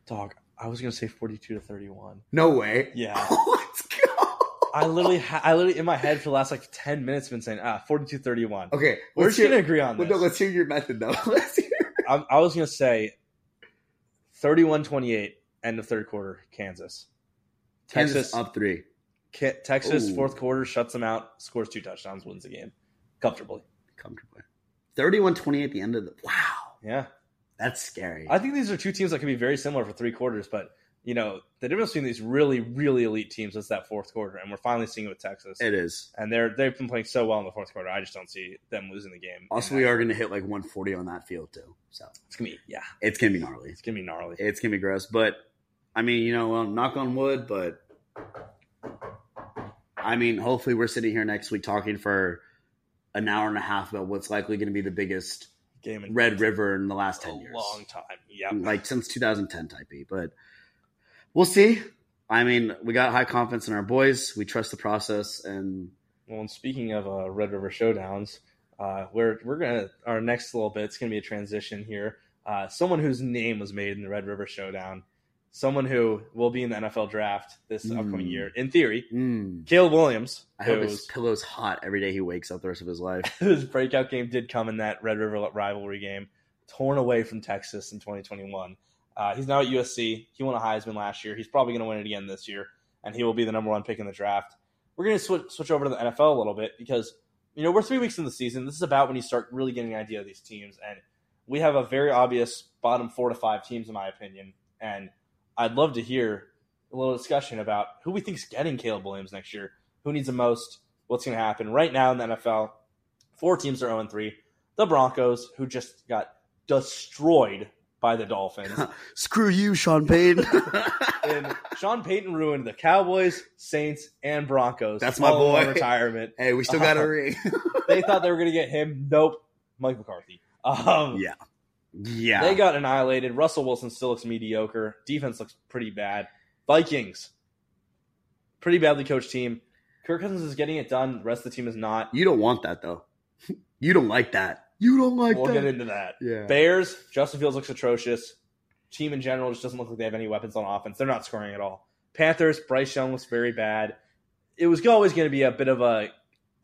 Dog, I was gonna say forty-two to thirty-one. No way. Yeah. [LAUGHS] Let's go. I literally, ha- I literally in my head for the last like ten minutes been saying ah 42-31. Okay, We're just gonna agree on well, this. no, let's hear your method though. [LAUGHS] Let's hear. I, I was gonna say 31-28 end of third quarter Kansas. Kansas Texas up three. Texas Ooh. fourth quarter shuts them out, scores two touchdowns, wins the game comfortably. comfortably. 31-20 at the end of the wow. Yeah, That's scary. I think these are two teams that can be very similar for three quarters, but you know the difference between these really, really elite teams is that fourth quarter, and we're finally seeing it with Texas. it is. and they're they've been playing so well in the fourth quarter. I just don't see them losing the game. Also, we are going to hit like 140 on that field too. So It's gonna be yeah, it's going to be gnarly. it's gonna be gnarly. It's going to be gross. But I mean, you know, well, knock on wood. But I mean, hopefully, we're sitting here next week talking for an hour and a half about what's likely going to be the biggest game in Red River in the last 10 years, long time. Yeah, like since 2010 type B. But we'll see. I mean, we got high confidence in our boys. We trust the process, and Well, and speaking of uh, Red River Showdowns, uh, we're we're gonna our next little bit. It's gonna be a transition here. Uh, someone whose name was made in the Red River Showdown, someone who will be in the NFL draft this Mm. upcoming year, in theory. mm, Caleb Williams, I hope his pillow's hot every day he wakes up the rest of his life. [LAUGHS] his breakout game did come in that Red River rivalry game, torn away from Texas in 2021. Uh, he's now at USC. He won a Heisman last year. He's probably going to win it again this year, and he will be the number one pick in the draft. We're going to switch switch over to the NFL a little bit because you know we're three weeks in the season. This is about when you start really getting an idea of these teams, and we have a very obvious bottom four to five teams, in my opinion. And I'd love to hear a little discussion about who we think is getting Caleb Williams next year. Who needs the most? What's going to happen right now in the NFL? Four teams are 0 3. The Broncos, who just got destroyed by the Dolphins. [LAUGHS] Screw you, Sean Payton. [LAUGHS] and Sean Payton ruined the Cowboys, Saints, and Broncos. That's my all in one boy. retirement. hey, we still got a ring. [LAUGHS] They thought they were going to get him. Nope. Mike McCarthy. Um, yeah. Yeah. They got annihilated. Russell Wilson still looks mediocre. Defense looks pretty bad. Vikings, pretty badly coached team. Kirk Cousins is getting it done. The rest of the team is not. you don't want that though. [LAUGHS] you don't like that. You don't like We'll that. get into that. yeah. Bears, Justin Fields looks atrocious. Team in general just doesn't look like they have any weapons on offense. They're not scoring at all. Panthers, Bryce Young looks very bad. It was always going to be a bit of a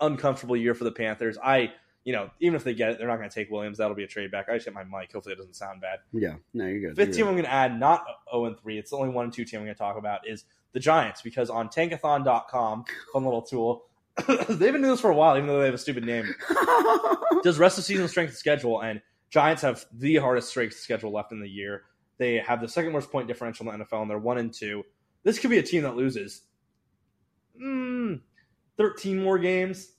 uncomfortable year for the Panthers. I, you know, even if they get it, they're not going to take Williams. That'll be a trade back. I just hit my mic. Hopefully, it doesn't sound bad. Yeah. No, you're good. Fifth You're team good. I'm going to add, not 0 and 3. It's the only 1 and 2 team I'm going to talk about is the Giants because on tankathon.com, fun little tool, [COUGHS] they've been doing this for a while, even though they have a stupid name. [LAUGHS] does rest of season strength of schedule, and Giants have the hardest strength schedule left in the year. They have the second worst point differential in the NFL, and they're one and two. This could be a team that loses mm, thirteen more games.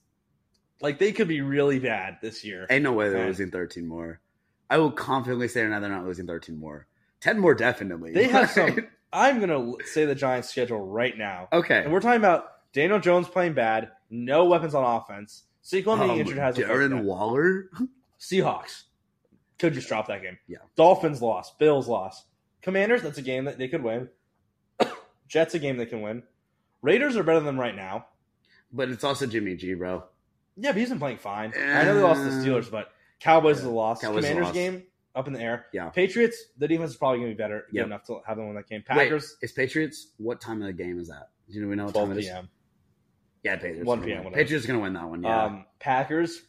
Like they could be really bad this year. Ain't no way they're losing 13 more. I will confidently say now they're not losing 13 more. 10 more definitely. They have some. [LAUGHS] I'm gonna say the Giants' schedule right now, okay. and we're talking about Daniel Jones playing bad, no weapons on offense. Saquon being Um, injured has a Darren Waller. Seahawks could just drop that game. Yeah. Dolphins lost. Bills lost. Commanders, that's a game that they could win. [COUGHS] Jets, a game they can win. Raiders are better than them right now. But it's also Jimmy G, bro. Yeah, but he's been playing fine. I know they lost to the Steelers, but Cowboys is a loss. Cowboys Commanders loss. game up in the air. Yeah. Patriots, the defense is probably going to be better, good Yep. enough to have them win that game. Wait, Packers, is Patriots? What time of the game is that? Do you know we know what time 12 it is? p.m. Yeah, Patriots. 1 gonna p.m., Patriots is gonna win that one. Yeah. Um, Packers,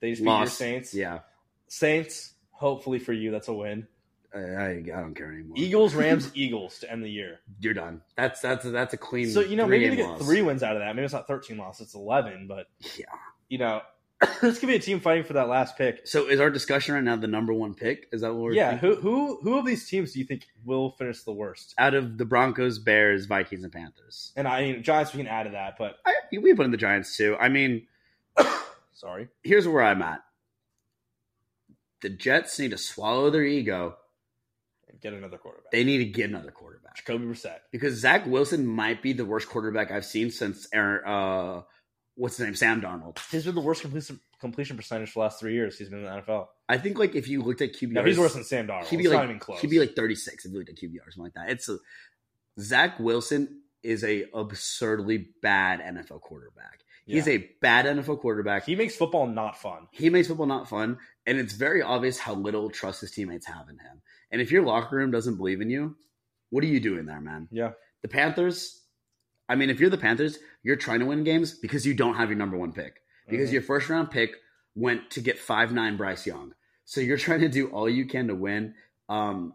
they just beat your Saints. Yeah. Saints, hopefully for you, that's a win. I, I, I don't care anymore. Eagles, [LAUGHS] Rams, Eagles to end the year. You're done. That's that's that's a clean. So you know, maybe to get loss. three wins out of that, maybe it's not thirteen losses, it's eleven. But Yeah. You know, [COUGHS] this could be a team fighting for that last pick. So is our discussion right now the number one pick? Is that what we're Yeah, thinking? who who who of these teams do you think will finish the worst? out of the Broncos, Bears, Vikings, and Panthers? And I mean, Giants we can add to that, but I, we put in the Giants too. I mean, [COUGHS] sorry, here's where I'm at. The Jets need to swallow their ego. And get another quarterback. They need to get another quarterback Jacoby Brissett. because Zach Wilson might be the worst quarterback I've seen since Aaron. Uh, what's his name? Sam Darnold. He's been the worst completion completion percentage for the last three years. He's been in the NFL. I think like if you looked at QBR, No, he's worse than Sam Darnold. He'd be it's like not even close. he'd be like 36 if you looked at QBR or something like that. It's a, Zach Wilson is a absurdly bad NFL quarterback. He's Yeah. a bad NFL quarterback. he makes football not fun. he makes football not fun, and it's very obvious how little trust his teammates have in him. And if your locker room doesn't believe in you, what are you doing there, man? Yeah, The Panthers, I mean, if you're the Panthers, you're trying to win games because you don't have your number one pick. Because Mhm. your first round pick went to get five nine Bryce Young. So you're trying to do all you can to win. Um,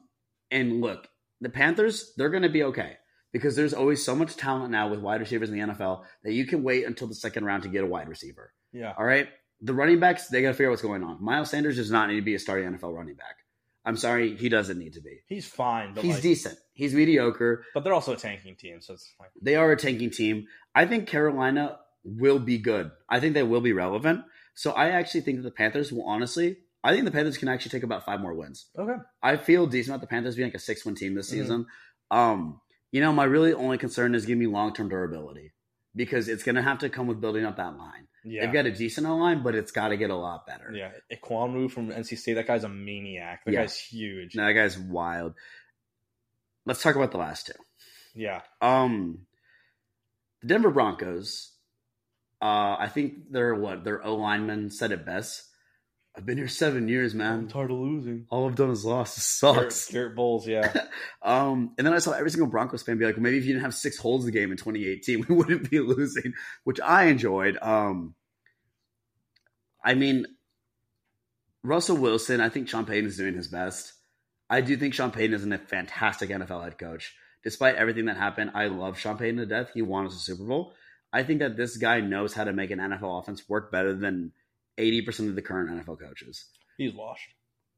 and look, the Panthers, they're going to be okay because there's always so much talent now with wide receivers in the NFL that you can wait until the second round to get a wide receiver. yeah. All right. The running backs, they got to figure out what's going on. Miles Sanders does not need to be a starting NFL running back. I'm sorry, he doesn't need to be. He's fine, but He's like, decent. He's mediocre. but they're also a tanking team, so it's like They are a tanking team. I think Carolina will be good. I think they will be relevant. So I actually think that the Panthers will honestly, I think the Panthers can actually take about five more wins. okay. I feel decent about the Panthers being like a six win team this Mhm. season. Um, you know, my really only concern is giving me long term durability because it's going to have to come with building up that line. Yeah, They've got a decent O line, but it's got to get a lot better. yeah. Ekwonu from NC State. That guy's a maniac. That Yeah. guy's huge. No, that guy's wild. Let's talk about the last two. Yeah, Um, the Denver Broncos. Uh, I think they're what their O lineman said it best. I've been here seven years, man. I'm tired of losing. All I've done is lost. It sucks. Garett Bolles, yeah. [LAUGHS] Um, and then I saw every single Broncos fan be like, well, maybe if you didn't have six holes in the game in 2018, [LAUGHS] we wouldn't be losing, which I enjoyed. Um, I mean, Russell Wilson, I think Sean Payton is doing his best. I do think Sean Payton is a fantastic NFL head coach. Despite everything that happened, I love Sean Payton to death. He won us a Super Bowl. I think that this guy knows how to make an NFL offense work better than 80% of the current NFL coaches. He's washed.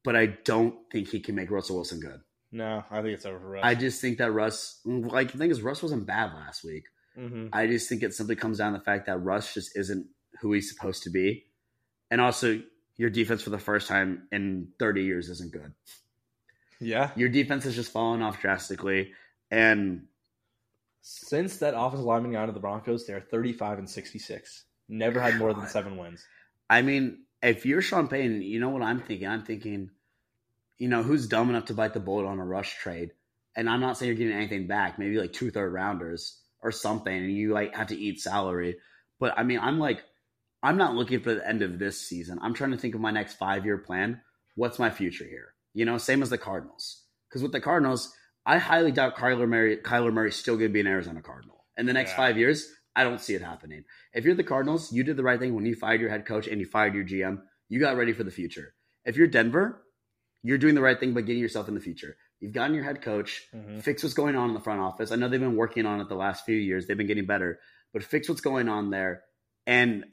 But I don't think he can make Russell Wilson good. No, I think it's over for Russ. I just think that Russ, like the thing is, Russ wasn't bad last week. hmm I just think it simply comes down to the fact that Russ just isn't who he's supposed to be, and also your defense for the first time in 30 years isn't good. Yeah. Your defense has just fallen off drastically, and Since that offensive lineman got to the Broncos, they're 35 and 66. Never had more than seven wins. I mean, if you're Sean Payton, you know what I'm thinking? I'm thinking, you know, who's dumb enough to bite the bullet on a rush trade? And I'm not saying you're getting anything back, maybe like two third rounders or something, and you like have to eat salary. But I mean, I'm like, I'm not looking for the end of this season. I'm trying to think of my next five year plan. What's my future here? You know, same as the Cardinals. Because with the Cardinals, I highly doubt Kyler Murray, Kyler Murray's still going to be an Arizona Cardinal. In the next Yeah. five years, I don't see it happening. If you're the Cardinals, you did the right thing when you fired your head coach and you fired your GM. You got ready for the future. If you're Denver, you're doing the right thing by getting yourself in the future. You've gotten your head coach, Mhm. fix what's going on in the front office. I know they've been working on it the last few years. They've been getting better, but fix what's going on there and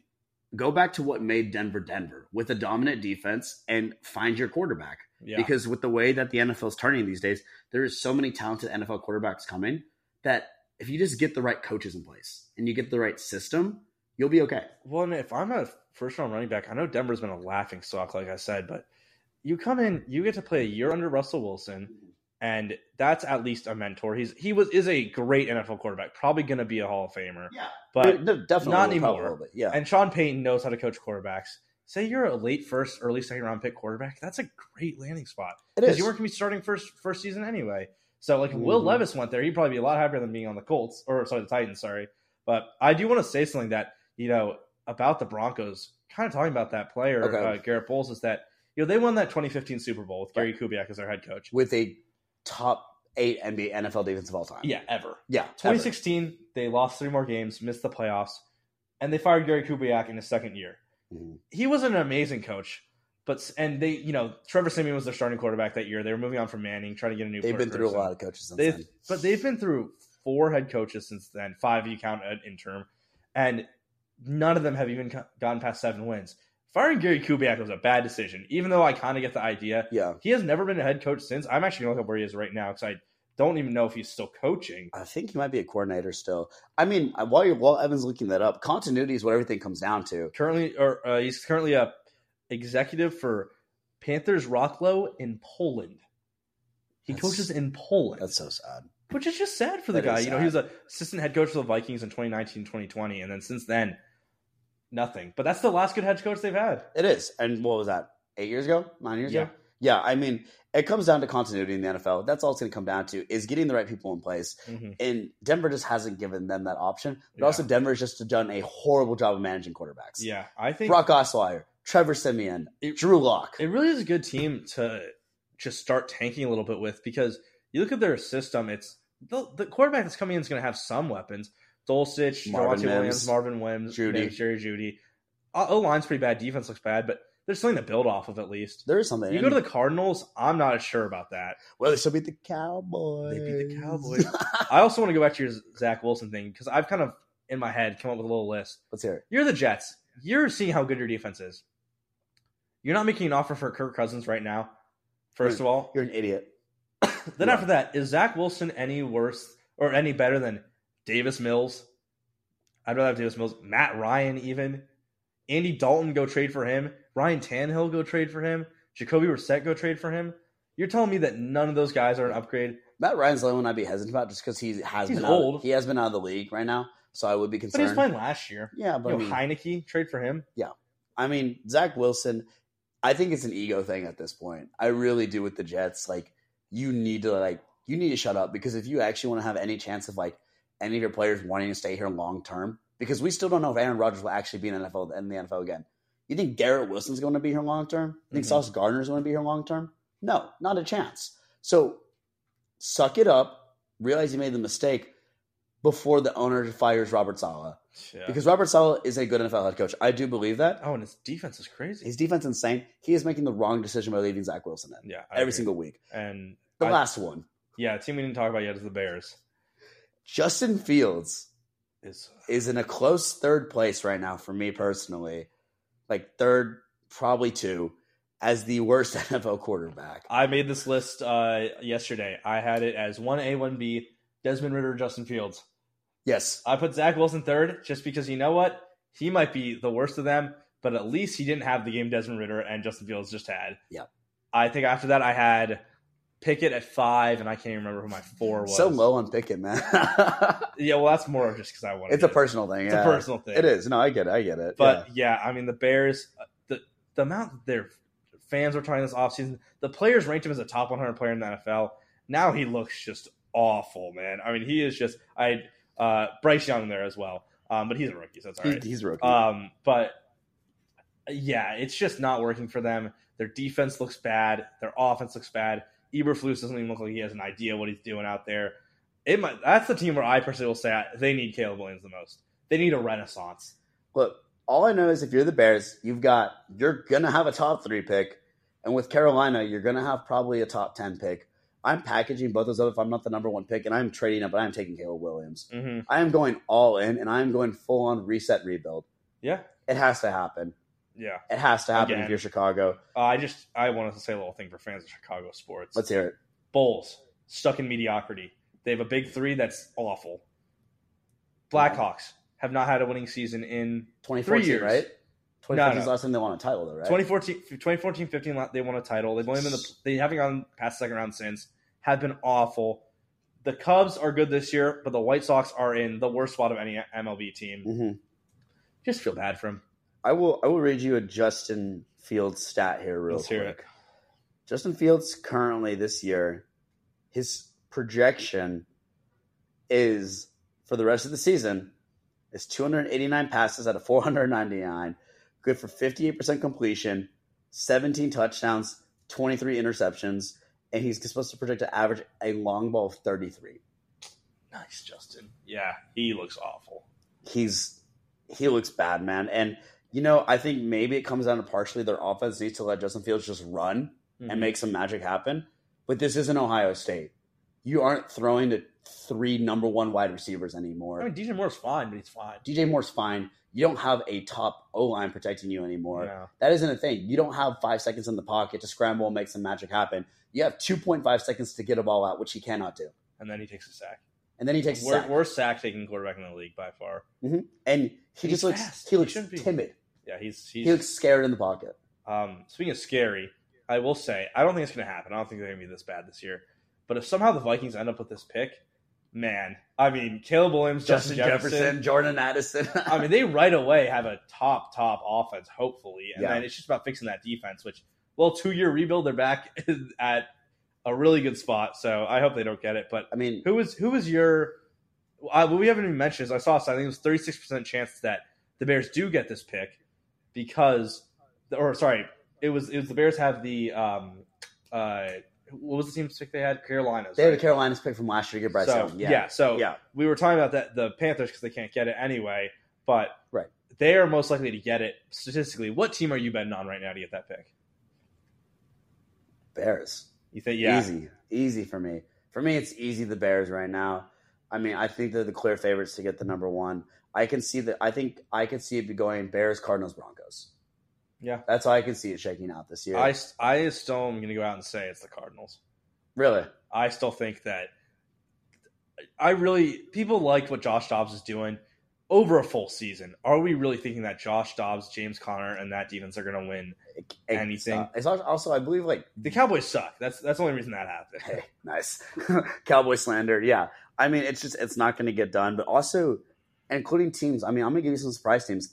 go back to what made Denver Denver with a dominant defense and find your quarterback. Yeah. Because with the way that the NFL is turning these days, there is so many talented NFL quarterbacks coming that if you just get the right coaches in place and you get the right system, you'll be okay. Well, and if I'm a first round running back, I know Denver's been a laughing stock, like I said, but you come in, you get to play a year under Russell Wilson, and that's at least a mentor. He's he was is a great NFL quarterback, probably going to be a Hall of Famer, Yeah, but definitely not anymore. Yeah, and Sean Payton knows how to coach quarterbacks. Say you're a late first, early second round pick quarterback, that's a great landing spot because you weren't going to be starting first first season anyway. So like if Will Mhm. Levis went there, he'd probably be a lot happier than being on the Colts or sorry the Titans. Sorry, but I do want to say something that you know about the Broncos. Kind of talking about that player, Okay. uh, Garett Bolles, is that you know they won that 2015 Super Bowl with Gary Kubiak as their head coach. with a top eight NBA NFL defense of all time. Yeah, ever. yeah. ever. 2016, they lost three more games, missed the playoffs, and they fired Gary Kubiak in his second year. Mhm. He was an amazing coach, but and they, you know, Trevor Siemian was their starting quarterback that year. They were moving on from Manning, trying to get a new. They've been through a lot of coaches since They've, then. but they've been through four head coaches since then, five if you count an interim, and none of them have even gotten past seven wins. Firing Gary Kubiak was a bad decision, even though I kind of get the idea. Yeah, He has never been a head coach since. I'm actually to look up where he is right now because I don't even know if he's still coaching. I think he might be a coordinator still. I mean, while you're while Evan's looking that up, continuity is what everything comes down to. Currently, or uh, he's currently a executive for Panthers Wrocław in Poland. He That's- coaches in Poland. That's so sad. which is just sad for the That guy. You know, he was a assistant head coach for the Vikings in 2019, 2020, and then since then, nothing. But that's the last good head coach they've had. It is. And what was that? Eight years ago? Nine years Yeah. ago? Yeah. I mean, it comes down to continuity in the NFL. That's all it's going to come down to is getting the right people in place. Mm-hmm. And Denver just hasn't given them that option. But Yeah. also, Denver's just done a horrible job of managing quarterbacks. Yeah, I think Brock Osweiler, Trevor Siemian, It- Drew Lock. it really is a good team to just start tanking a little bit with because you look at their system. It's the, the quarterback that's coming in is going to have some weapons. Dulcich, Marvin Javonte Williams, Marvin Wims, Jeudy. Mims, Jerry Jeudy. O line's pretty bad. Defense looks bad, but there's something to build off of at least. there is something. You go to the Cardinals, I'm not sure about that. well, they still beat the Cowboys. They beat the Cowboys. [LAUGHS] I also want to go back to your Zach Wilson thing because I've kind of in my head come up with a little list. Let's hear it. You're the Jets. You're seeing how good your defense is. You're not making an offer for Kirk Cousins right now. First of all, You're an idiot. [COUGHS] then yeah. after that, is Zach Wilson any worse or any better than Davis Mills? I'd rather have Davis Mills, Matt Ryan, even Andy Dalton go trade for him, Ryan Tannehill go trade for him, Jacoby Brissett go trade for him. You're telling me that none of those guys are an upgrade, Matt Ryan's the only one I'd be hesitant about just because he has He's been old. Out, he has been out of the league right now, so I would be concerned. but he was playing last year. yeah, but You know, I mean, Heinicke trade for him. Yeah, I mean, Zach Wilson, I think it's an ego thing at this point. I really do with the Jets. Like, you need to like you need to shut up because if you actually want to have any chance of like any of your players wanting to stay here long term, because we still don't know if Aaron Rodgers will actually be in the NFL in the NFL again. You think Garrett Wilson's going to be here long term? You think Mhm. Sauce Gardner's going to be here long term? No, not a chance. So suck it up, realize you made the mistake before the owner fires Robert Saleh. Yeah. Because Robert Saleh is a good NFL head coach. I do believe that. oh, and his defense is crazy. His defense insane. He is making the wrong decision by leaving Zach Wilson in yeah, I every agree. single week. and The I- last one, yeah, team we didn't talk about yet is the Bears. Justin Fields Is is in a close third place right now for me personally, like third, probably two, as the worst [LAUGHS] NFL quarterback. I made this list uh, yesterday. I had it as one A, one B, Desmond Ridder, Justin Fields. Yes, I put Zach Wilson third just because you know what? He might be the worst of them, but at least he didn't have the game Desmond Ridder and Justin Fields just had. Yeah. I think after that I had Pickett at five, and I can't even remember who my four was. so low on Pickett, man. [LAUGHS] Yeah, well, that's more just because I wanted. it's a it. personal thing. It's yeah. a personal thing. It is. No, I get it. I get it. But yeah, I mean the Bears, uh, the the amount their fans were trying this offseason. The players ranked him as a top 100 player in the NFL. Now he looks just awful, man. I mean, he is just I uh, Bryce Young there as well, um, but he's a rookie, so it's all right. He's a rookie. Um, but yeah, it's just not working for them. Their defense looks bad. Their offense looks bad. Eberflus doesn't even look like he has an idea what he's doing out there. It might, that's the team where I personally will say I, they need Caleb Williams the most. They need a renaissance. Look, all I know is if you're the Bears, you've got you're gonna have a top three pick, and with Carolina, you're gonna have probably a top ten pick. I'm packaging both of those up if I'm not the number one pick, and I'm trading up, but I'm taking Caleb Williams. Mm-hmm. I am going all in, and I am going full on reset rebuild. Yeah, It has to happen. yeah. It has to happen Again. if you're Chicago. Uh, I just I wanted to say a little thing for fans of Chicago sports. Let's hear it. Bulls stuck in mediocrity. They have a big three that's awful. Blackhawks have not had a winning season in 2014, years. right? 2014 no. is the last time they won a title, though, right? 2014, 2014 15 they won a title. They've only been the, they haven't gone past the second round since. Have been awful. The Cubs are good this year, but the White Sox are in the worst spot of any MLB team. hmm Just feel bad for him. I will. I will read you a Justin Fields stat here, real Let's quick. Justin Fields currently this year, his projection is for the rest of the season is 289 passes out of 499, good for 58% completion, 17 touchdowns, 23 interceptions, and he's supposed to project to average a long ball of 33. Nice, Justin. Yeah, he looks awful. He's he looks bad, man. And you know, I think maybe it comes down to partially their offense needs to let Justin Fields just run Mhm. and make some magic happen. But this isn't Ohio State. You aren't throwing to three number one wide receivers anymore. I mean, DJ Moore's fine, but he's fine. DJ Moore's fine. You don't have a top O line protecting you anymore. That isn't a thing. You don't have five seconds in the pocket to scramble and make some magic happen. You have 2.5 seconds to get a ball out, which he cannot do. And then he takes a sack. And then he takes a sack. Worst sack taking quarterback in the league by far. and he He's just looks fast. he He looks be. timid. Yeah, he's he's He looks scared in the pocket. Um, speaking of scary, I will say I don't think it's going to happen. I don't think they're going to be this bad this year. But if somehow the Vikings end up with this pick, man, I mean, Caleb Williams, Justin, Jefferson, Jordan Addison. [LAUGHS] I mean, they right away have a top top offense, hopefully, and Yeah. then it's just about fixing that defense. Which, well, two year rebuild, they're back [LAUGHS] at a really good spot. So I hope they don't get it. But I mean, who was who was your? Uh, what we haven't even mentioned is I saw I think It was thirty six percent chance that the Bears do get this pick because, or sorry, it was it was the Bears have the um uh what was the team's pick they had Carolina's. they had right? a Carolina's pick from last year to get Bryce so Young. yeah. Yeah. so yeah. we were talking about that the Panthers because they can't get it anyway, but Right. they are most likely to get it statistically. What team are you betting on right now to get that pick? Bears. You think yeah, Easy. Easy for me. For me, it's easy the Bears right now. I mean, I think they're the clear favorites to get the number one. I can see that. I think I can see it be going Bears, Cardinals, Broncos. Yeah. That's how I can see it shaking out this year. I I still am going to go out and say it's the Cardinals. really. I still think that I really people like what Josh Dobbs is doing over a full season. Are we really thinking that Josh Dobbs, James Conner, and that defense are going to win? It- Anything. It's, it's also, also, I believe, like The Cowboys suck. That's that's the only reason that happened. hey, nice [LAUGHS] cowboy slander. Yeah, I mean, it's just it's not going to get done. But also, including teams. I mean, I'm going to give you some surprise teams.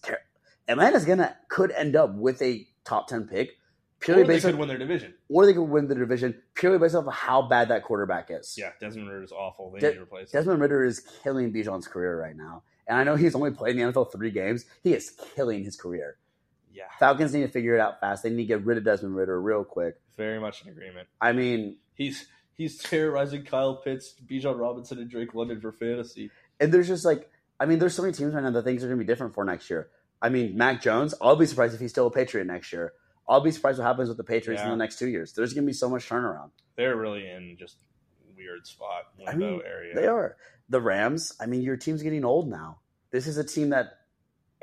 Atlanta's gonna could end up with a top ten pick purely Or they based could on, win their division. or they could win the division purely based off of how bad that quarterback is. Yeah, Desmond Ridder is awful. They De- need to replace him. Desmond Ridder is killing Bijan's career right now, and I know he's only played in the NFL three games. He is killing his career. Yeah, Falcons need to figure it out fast. They need to get rid of Desmond Ridder real quick. very much in agreement. I mean, He's he's terrorizing Kyle Pitts, Bijan Robinson, and Drake London for fantasy. And there's just like, I mean, there's so many teams right now that things are going to be different for next year. I mean, Mac Jones, I'll be surprised if he's still a Patriot next year. I'll be surprised what happens with the Patriots in the next two years. There's going to be so much turnaround. They're really in just weird spot I mean, area. They are. The Rams, I mean, your team's getting old now. This is a team that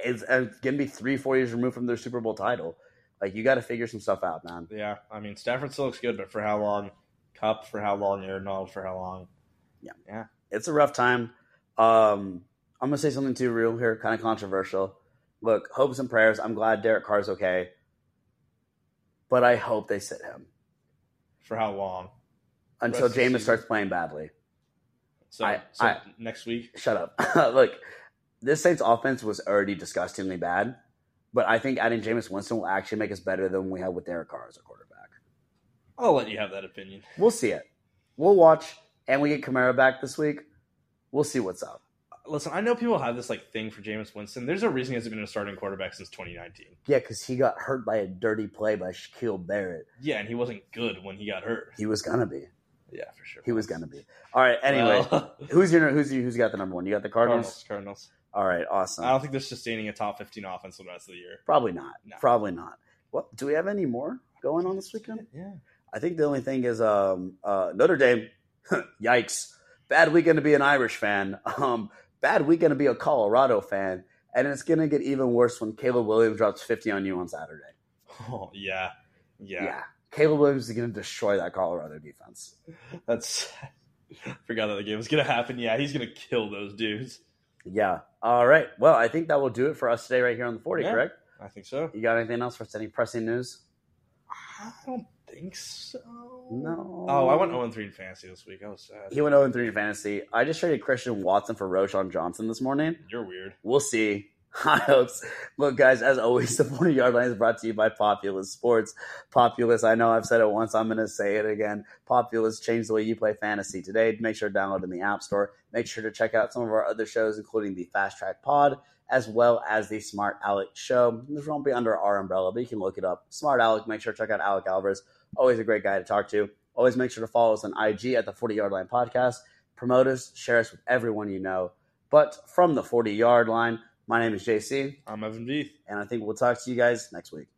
is uh, going to be three, four years removed from their Super Bowl title. Like, you got to figure some stuff out, man. Yeah, I mean Stafford still looks good, but for how long? Kupp for how long? Aaron Donald for how long? Yeah, yeah. It's a rough time. Um, I'm going to say something too real here, kind of controversial. Look, hopes and prayers. I'm glad Derek Carr's okay. But I hope they sit him. For how long? until Jameis starts playing badly. So, I- so I- next week. Shut up. [LAUGHS] Look, this Saints offense was already disgustingly bad. But I think adding Jameis Winston will actually make us better than we have with Derek Carr as a quarterback. I'll let you have that opinion. We'll see it. We'll watch, and we get Kamara back this week. We'll see what's up. Listen, I know people have this like thing for Jameis Winston. There's a reason he hasn't been a starting quarterback since 2019. Yeah, because he got hurt by a dirty play by Shaquil Barrett. Yeah, and he wasn't good when he got hurt. He was gonna be. Yeah, for sure. He was gonna be. All right. Anyway, Well, [LAUGHS] who's your who's who's got the number one? You got the Cardinals. Cardinals. Cardinals. All right. Awesome. I don't think they're sustaining a top 15 offense for the rest of the year. Probably not. No. Probably not. What do we have any more going on this weekend? Yeah. I think the only thing is um, uh, Notre Dame. [LAUGHS] yikes! Bad weekend to be an Irish fan. Um, bad weekend to be a Colorado fan, and it's gonna get even worse when Caleb Williams drops fifty on you on Saturday. [LAUGHS] Oh, yeah. Yeah. Caleb Williams is gonna destroy that Colorado defense. That's. [LAUGHS] Forgot that the game was going to happen. Yeah, he's going to kill those dudes. Yeah. All right. Well, I think that will do it for us today, right here on the forty. Yeah. Correct. I think so. You got anything else for us? Any pressing news? I don't think so. No. Oh, I went 0 3 in fantasy this week. I was sad. He went 0 3 in fantasy. I just traded Christian Watson for Roschon Johnson this morning. You're weird. We'll see. [LAUGHS] High hopes. Look, guys, as always, [LAUGHS] the 40 yard line is brought to you by Populous Sports. Populous, I know I've said it once, I'm going to say it again. Populous changed the way you play fantasy today. Make sure to download in the App Store. Make sure to check out some of our other shows, including the Fast Track Pod, as well as the Smart Alec Show. This won't be under our umbrella, but you can look it up. Smart Alec, make sure to check out Alec Alvarez. Always a great guy to talk to. Always make sure to follow us on IG at the 40 Yard Line Podcast. Promote us, share us with everyone you know. But from the 40 Yard Line, my name is JC, I'm Evan Veith. and I think we'll talk to you guys next week.